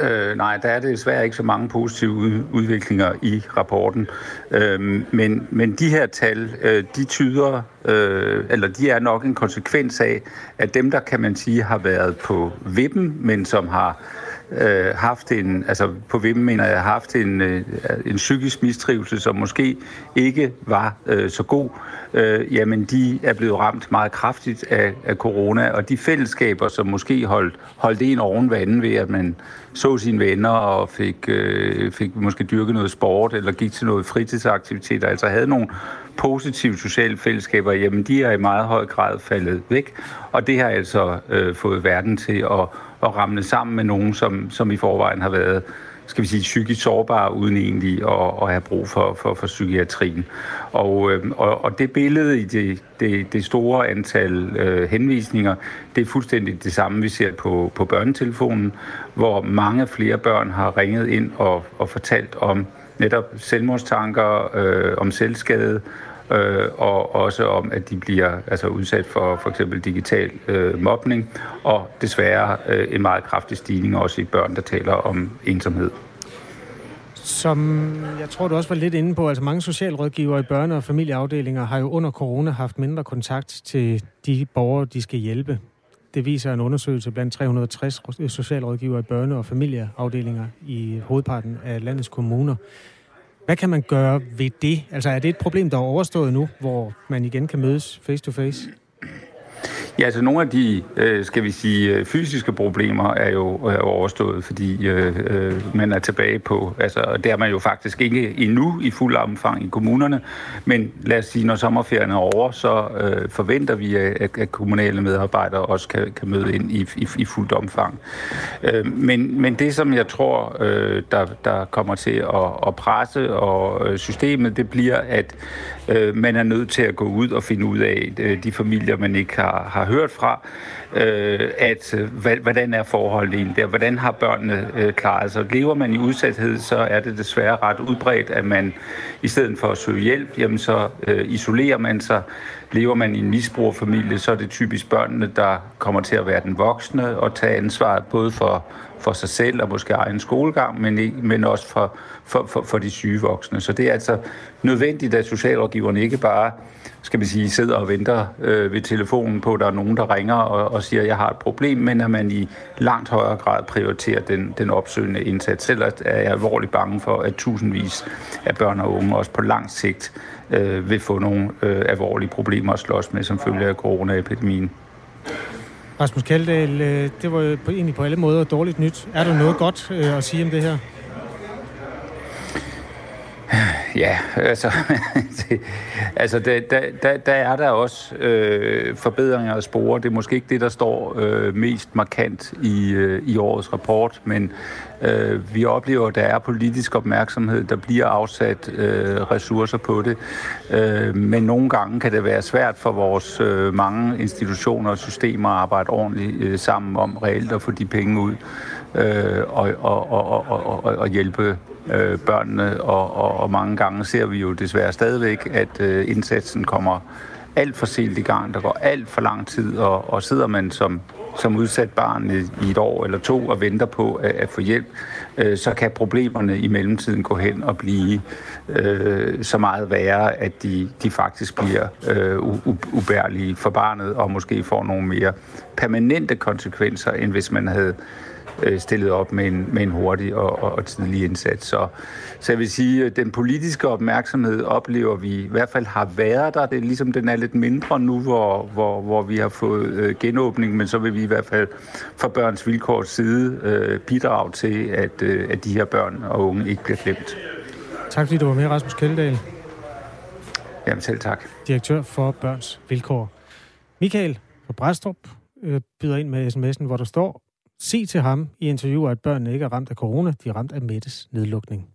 Øh, nej, der er desværre ikke så mange positive udviklinger i rapporten. Øh, men, men de her tal, øh, de tyder, øh, eller de er nok en konsekvens af, at dem, der kan man sige har været på vippen, men som har øh, haft en, altså på hvem mener jeg, haft en, øh, en psykisk mistrivsel, som måske ikke var øh, så god, øh, jamen de er blevet ramt meget kraftigt af, af corona, og de fællesskaber, som måske holdt, holdt en oven vandet ved, at man så sine venner og fik, øh, fik måske dyrket noget sport, eller gik til noget fritidsaktiviteter, altså havde nogle positive sociale fællesskaber, jamen de er i meget høj grad faldet væk, og det har altså øh, fået verden til at at ramle sammen med nogen, som, som i forvejen har været skal vi sige, psykisk sårbare, uden egentlig at, at have brug for, for, for psykiatrien. Og, øhm, og, og det billede i det, det, det store antal øh, henvisninger, det er fuldstændig det samme, vi ser på, på børnetelefonen, hvor mange flere børn har ringet ind og, og fortalt om netop selvmordstanker, øh, om selvskade, øh, og også om, at de bliver altså, udsat for for eksempel digital øh, mobning, og desværre øh, en meget kraftig stigning også i børn, der taler om ensomhed. Som jeg tror, du også var lidt inde på, altså mange socialrådgivere i børne- og familieafdelinger har jo under corona haft mindre kontakt til de borgere, de skal hjælpe. Det viser en undersøgelse blandt 360 socialrådgivere i børne- og familieafdelinger i hovedparten af landets kommuner. Hvad kan man gøre ved det? Altså er det et problem, der er overstået nu, hvor man igen kan mødes face to face? Ja, altså nogle af de, øh, skal vi sige, øh, fysiske problemer er jo er overstået, fordi øh, øh, man er tilbage på, altså det er man jo faktisk ikke endnu i fuld omfang i kommunerne, men lad os sige, når sommerferien er over, så øh, forventer vi, at, at kommunale medarbejdere også kan, kan møde ind i, i, i fuldt omfang. Øh, men, men det, som jeg tror, øh, der, der kommer til at, at presse og øh, systemet, det bliver, at øh, man er nødt til at gå ud og finde ud af øh, de familier, man ikke har, har hørt fra, øh, at øh, hvad, hvordan er forholdet egentlig der, hvordan har børnene øh, klaret sig. Lever man i udsathed, så er det desværre ret udbredt, at man i stedet for at søge hjælp, jamen så øh, isolerer man sig. Lever man i en misbrugerfamilie, så er det typisk børnene, der kommer til at være den voksne og tage ansvaret både for for sig selv og måske egen skolegang, men, men også for, for, for, for de syge voksne. Så det er altså nødvendigt, at socialrådgiverne ikke bare skal vi sige, sidder og venter øh, ved telefonen på, at der er nogen, der ringer og, og siger, at jeg har et problem, men at man i langt højere grad prioriterer den, den opsøgende indsats. Selv er jeg alvorligt bange for, at tusindvis af børn og unge også på lang sigt øh, vil få nogle øh, alvorlige problemer at slås med som følge af coronaepidemien. Rasmus Kaldal, øh, det var jo egentlig på alle måder dårligt nyt. Er der noget godt øh, at sige om det her? Ja, altså, det, altså der, der, der er der også øh, forbedringer at spore. Det er måske ikke det, der står øh, mest markant i, øh, i årets rapport, men øh, vi oplever, at der er politisk opmærksomhed, der bliver afsat øh, ressourcer på det. Øh, men nogle gange kan det være svært for vores øh, mange institutioner og systemer at arbejde ordentligt øh, sammen om reelt at få de penge ud øh, og, og, og, og, og, og hjælpe øh, børnene, og, og, og mange gange ser vi jo desværre stadigvæk, at øh, indsatsen kommer alt for sent i gang. Der går alt for lang tid, og, og sidder man som, som udsat barn i, i et år eller to og venter på at, at få hjælp, øh, så kan problemerne i mellemtiden gå hen og blive øh, så meget værre, at de, de faktisk bliver øh, ubærlige for barnet, og måske får nogle mere permanente konsekvenser, end hvis man havde øh, stillet op med en, med en hurtig og, og, og tidlig indsats. Så, så jeg vil sige, at den politiske opmærksomhed oplever vi i hvert fald har været der. Det er ligesom, den er lidt mindre nu, hvor, hvor, hvor vi har fået øh, genåbning, men så vil vi i hvert fald fra børns vilkårs side øh, bidrage til, at, øh, at de her børn og unge ikke bliver glemt. Tak fordi du var med, Rasmus Kjeldahl. Jamen selv tak. Direktør for Børns Vilkår. Michael fra Bræstrup øh, byder ind med sms'en, hvor der står, sig til ham i interviewer, at børnene ikke er ramt af corona, de er ramt af Mettes nedlukning.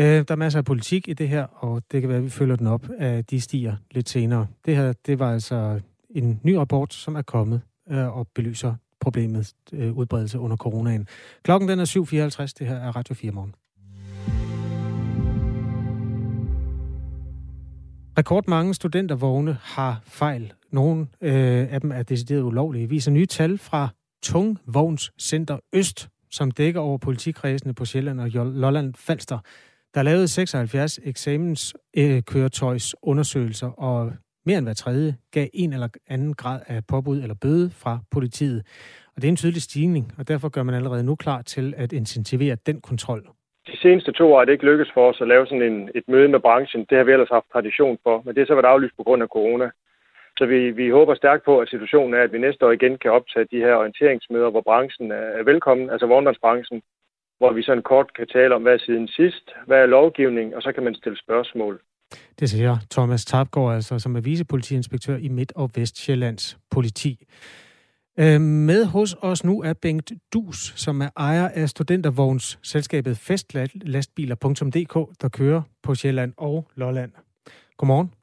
Øh, der er masser af politik i det her, og det kan være, at vi følger den op, at de stiger lidt senere. Det her, det var altså en ny rapport, som er kommet øh, og belyser problemet øh, udbredelse under coronaen. Klokken den er 7.54, det her er Radio 4 morgen. Rekordmange studentervogne har fejl. Nogle øh, af dem er decideret ulovlige. Viser nye tal fra Tungvognscenter Øst, som dækker over politikredsene på Sjælland og Lolland Falster. Der lavede 76 eksamenskøretøjsundersøgelser, øh, og mere end hver tredje gav en eller anden grad af påbud eller bøde fra politiet. Og det er en tydelig stigning, og derfor gør man allerede nu klar til at intensivere den kontrol. De seneste to år er det ikke lykkedes for os at lave sådan en, et møde med branchen. Det har vi ellers haft tradition for, men det er så været aflyst på grund af corona. Så vi, vi håber stærkt på, at situationen er, at vi næste år igen kan optage de her orienteringsmøder, hvor branchen er velkommen, altså vognmandsbranchen, hvor vi sådan kort kan tale om, hvad er siden sidst, hvad er lovgivning, og så kan man stille spørgsmål. Det siger Thomas Tapgaard, altså, som er vicepolitiinspektør i Midt- og Vestjyllands politi. Øh, med hos os nu er Bengt Dus, som er ejer af studentervognsselskabet festlastbiler.dk, der kører på Sjælland og Lolland. Godmorgen.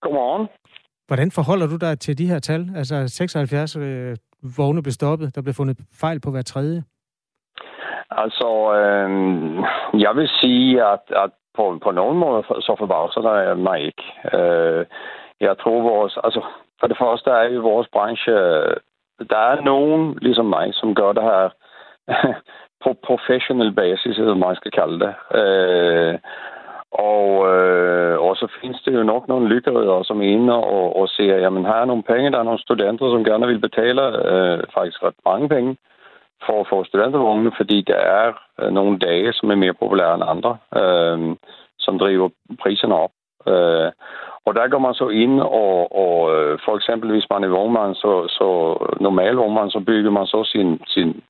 Godmorgen. Hvordan forholder du dig til de her tal? Altså 76 øh, vogne blev stoppet, der blev fundet fejl på hver tredje. Altså, øh, jeg vil sige, at, at på, på nogen måde så forbavser der mig ikke. Øh, jeg tror vores, altså for det første er i vores branche, der er nogen ligesom mig, som gør det her på professionel basis, eller man skal kalde det. Øh, og, øh, og så findes det jo nok nogle lyttere, som er inde og, og siger, jamen her er nogle penge, der er nogle studenter, som gerne vil betale øh, faktisk ret mange penge for at få studentervogne, fordi der er øh, nogle dage, som er mere populære end andre, øh, som driver priserne op. Øh, og der går man så ind, og, og øh, for eksempel hvis man er vognmand, så, så normal vognmand, så bygger man så sin, sin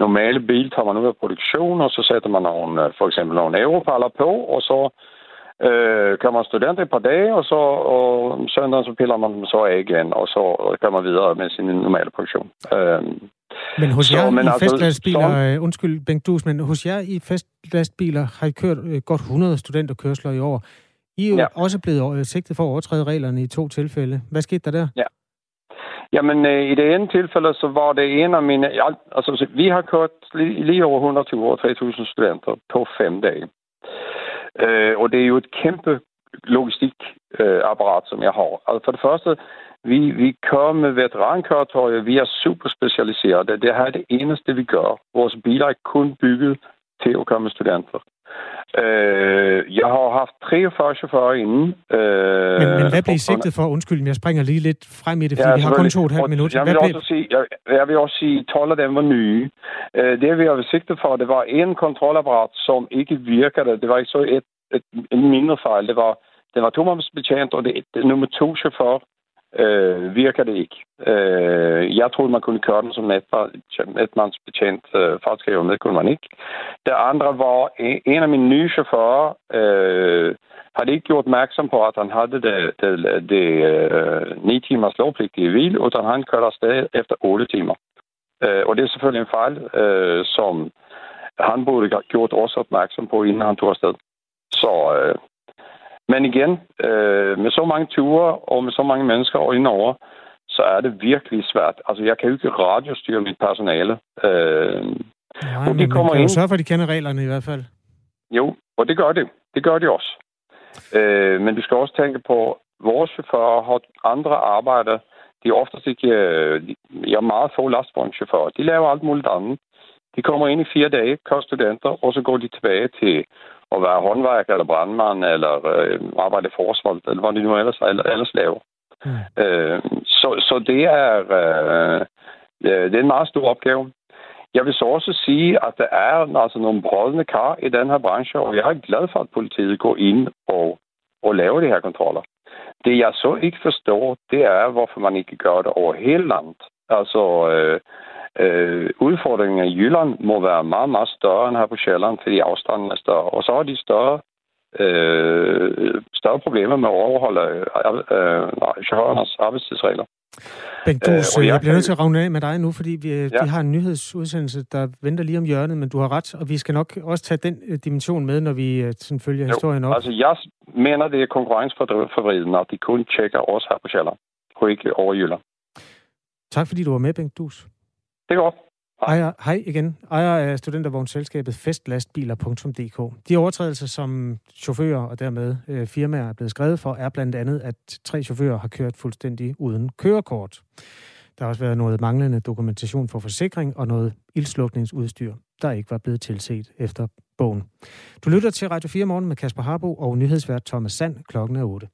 normale bil, tager man ud af produktion, og så sætter man nogle, øh, for eksempel nogle europaller på, og så øh, kan man studere et par dage, og så og søndag så piller man dem så af igen, og så kan man videre med sin normale produktion. Øh, men hos så, jer men i altså, festlastbiler, så... Øh, undskyld Bengt Dus, men hos jer i festlastbiler har I kørt øh, godt 100 studenterkørsler i år. I er jo ja. også blevet øh, sigtet for at overtræde reglerne i to tilfælde. Hvad skete der der? Ja. Jamen, øh, i det ene tilfælde, så var det en af mine... Altså, vi har kørt lige, lige over 120-3.000 studenter på fem dage. Øh, og det er jo et kæmpe logistikapparat, øh, som jeg har. Altså, for det første, vi, vi kører med veterankøretøjer. Vi er super specialiserede. Det her er det eneste, vi gør. Vores biler er kun bygget til at komme studenter. Øh, jeg har haft 43 chauffører inden. Øh, men, men hvad blev I sigtet for? Undskyld, jeg springer lige lidt frem i det, fordi ja, vi har kun to og et halvt minut. Jeg vil, også sige, jeg, jeg vil også sige, at 12 af dem var nye. Øh, det, vi har sigtet for, det var en kontrolapparat, som ikke virkede. Det var ikke så et, et, en mindre fejl. Det var, det var tomandsbetjent, og det, det nummer to chauffør øh, virker det ikke. Øh, jeg troede, man kunne køre den som netmandsbetjent. øh, fartskriver, men det kunne man ikke. Det andre var, en af mine nye chauffører øh, havde ikke gjort opmærksom på, at han havde det, det, det øh, 9 timers lovpligtige hvil, utan han kørte afsted efter 8 timer. Øh, og det er selvfølgelig en fejl, øh, som han burde have gjort også opmærksom på, inden han tog afsted. Så øh, men igen, øh, med så mange ture og med så mange mennesker indover, så er det virkelig svært. Altså, jeg kan jo ikke radiostyre mit personale. Øh, Nej, og de men kommer man kan ind... sørge for, at de kender reglerne i hvert fald. Jo, og det gør det. Det gør de også. Øh, men du skal også tænke på, vores chauffører har andre arbejder. De er oftest ikke... Øh, jeg er meget få lastvognchauffører. De laver alt muligt andet. De kommer ind i fire dage, kører studenter, og så går de tilbage til at være håndværker eller brandmand eller øh, arbejde i forsvaret, eller hvad de nu ellers, ellers laver. Mm. Øh, så, så det er, øh, det er en meget stor opgave. Jeg vil så også sige, at der er altså nogle brødende kar i den her branche, og jeg er glad for, at politiet går ind og, og laver de her kontroller. Det jeg så ikke forstår, det er, hvorfor man ikke gør det over hele landet. Altså, øh, Øh, udfordringen i Jylland må være meget, meget større end her på Sjælland, fordi afstanden er større. Og så har de større, øh, større problemer med at overholde øh, chaufførernes arbejdstidsregler. Bengt Dus, øh, jeg, jeg bliver nødt til at ravne af med dig nu, fordi vi, ja. vi har en nyhedsudsendelse, der venter lige om hjørnet, men du har ret, og vi skal nok også tage den øh, dimension med, når vi øh, sådan følger jo, historien op. Altså, jeg mener, det er konkurrenceforvridende, at de kun tjekker os her på Sjælland, og ikke over Jylland. Tak fordi du var med, Bengt Dus. Det går. Ejer, hej igen. Ejer af studentervognsselskabet festlastbiler.dk. De overtrædelser, som chauffører og dermed øh, firmaer er blevet skrevet for, er blandt andet, at tre chauffører har kørt fuldstændig uden kørekort. Der har også været noget manglende dokumentation for forsikring og noget ildslukningsudstyr, der ikke var blevet tilset efter bogen. Du lytter til Radio 4 morgen med Kasper Harbo og nyhedsvært Thomas Sand klokken er 8.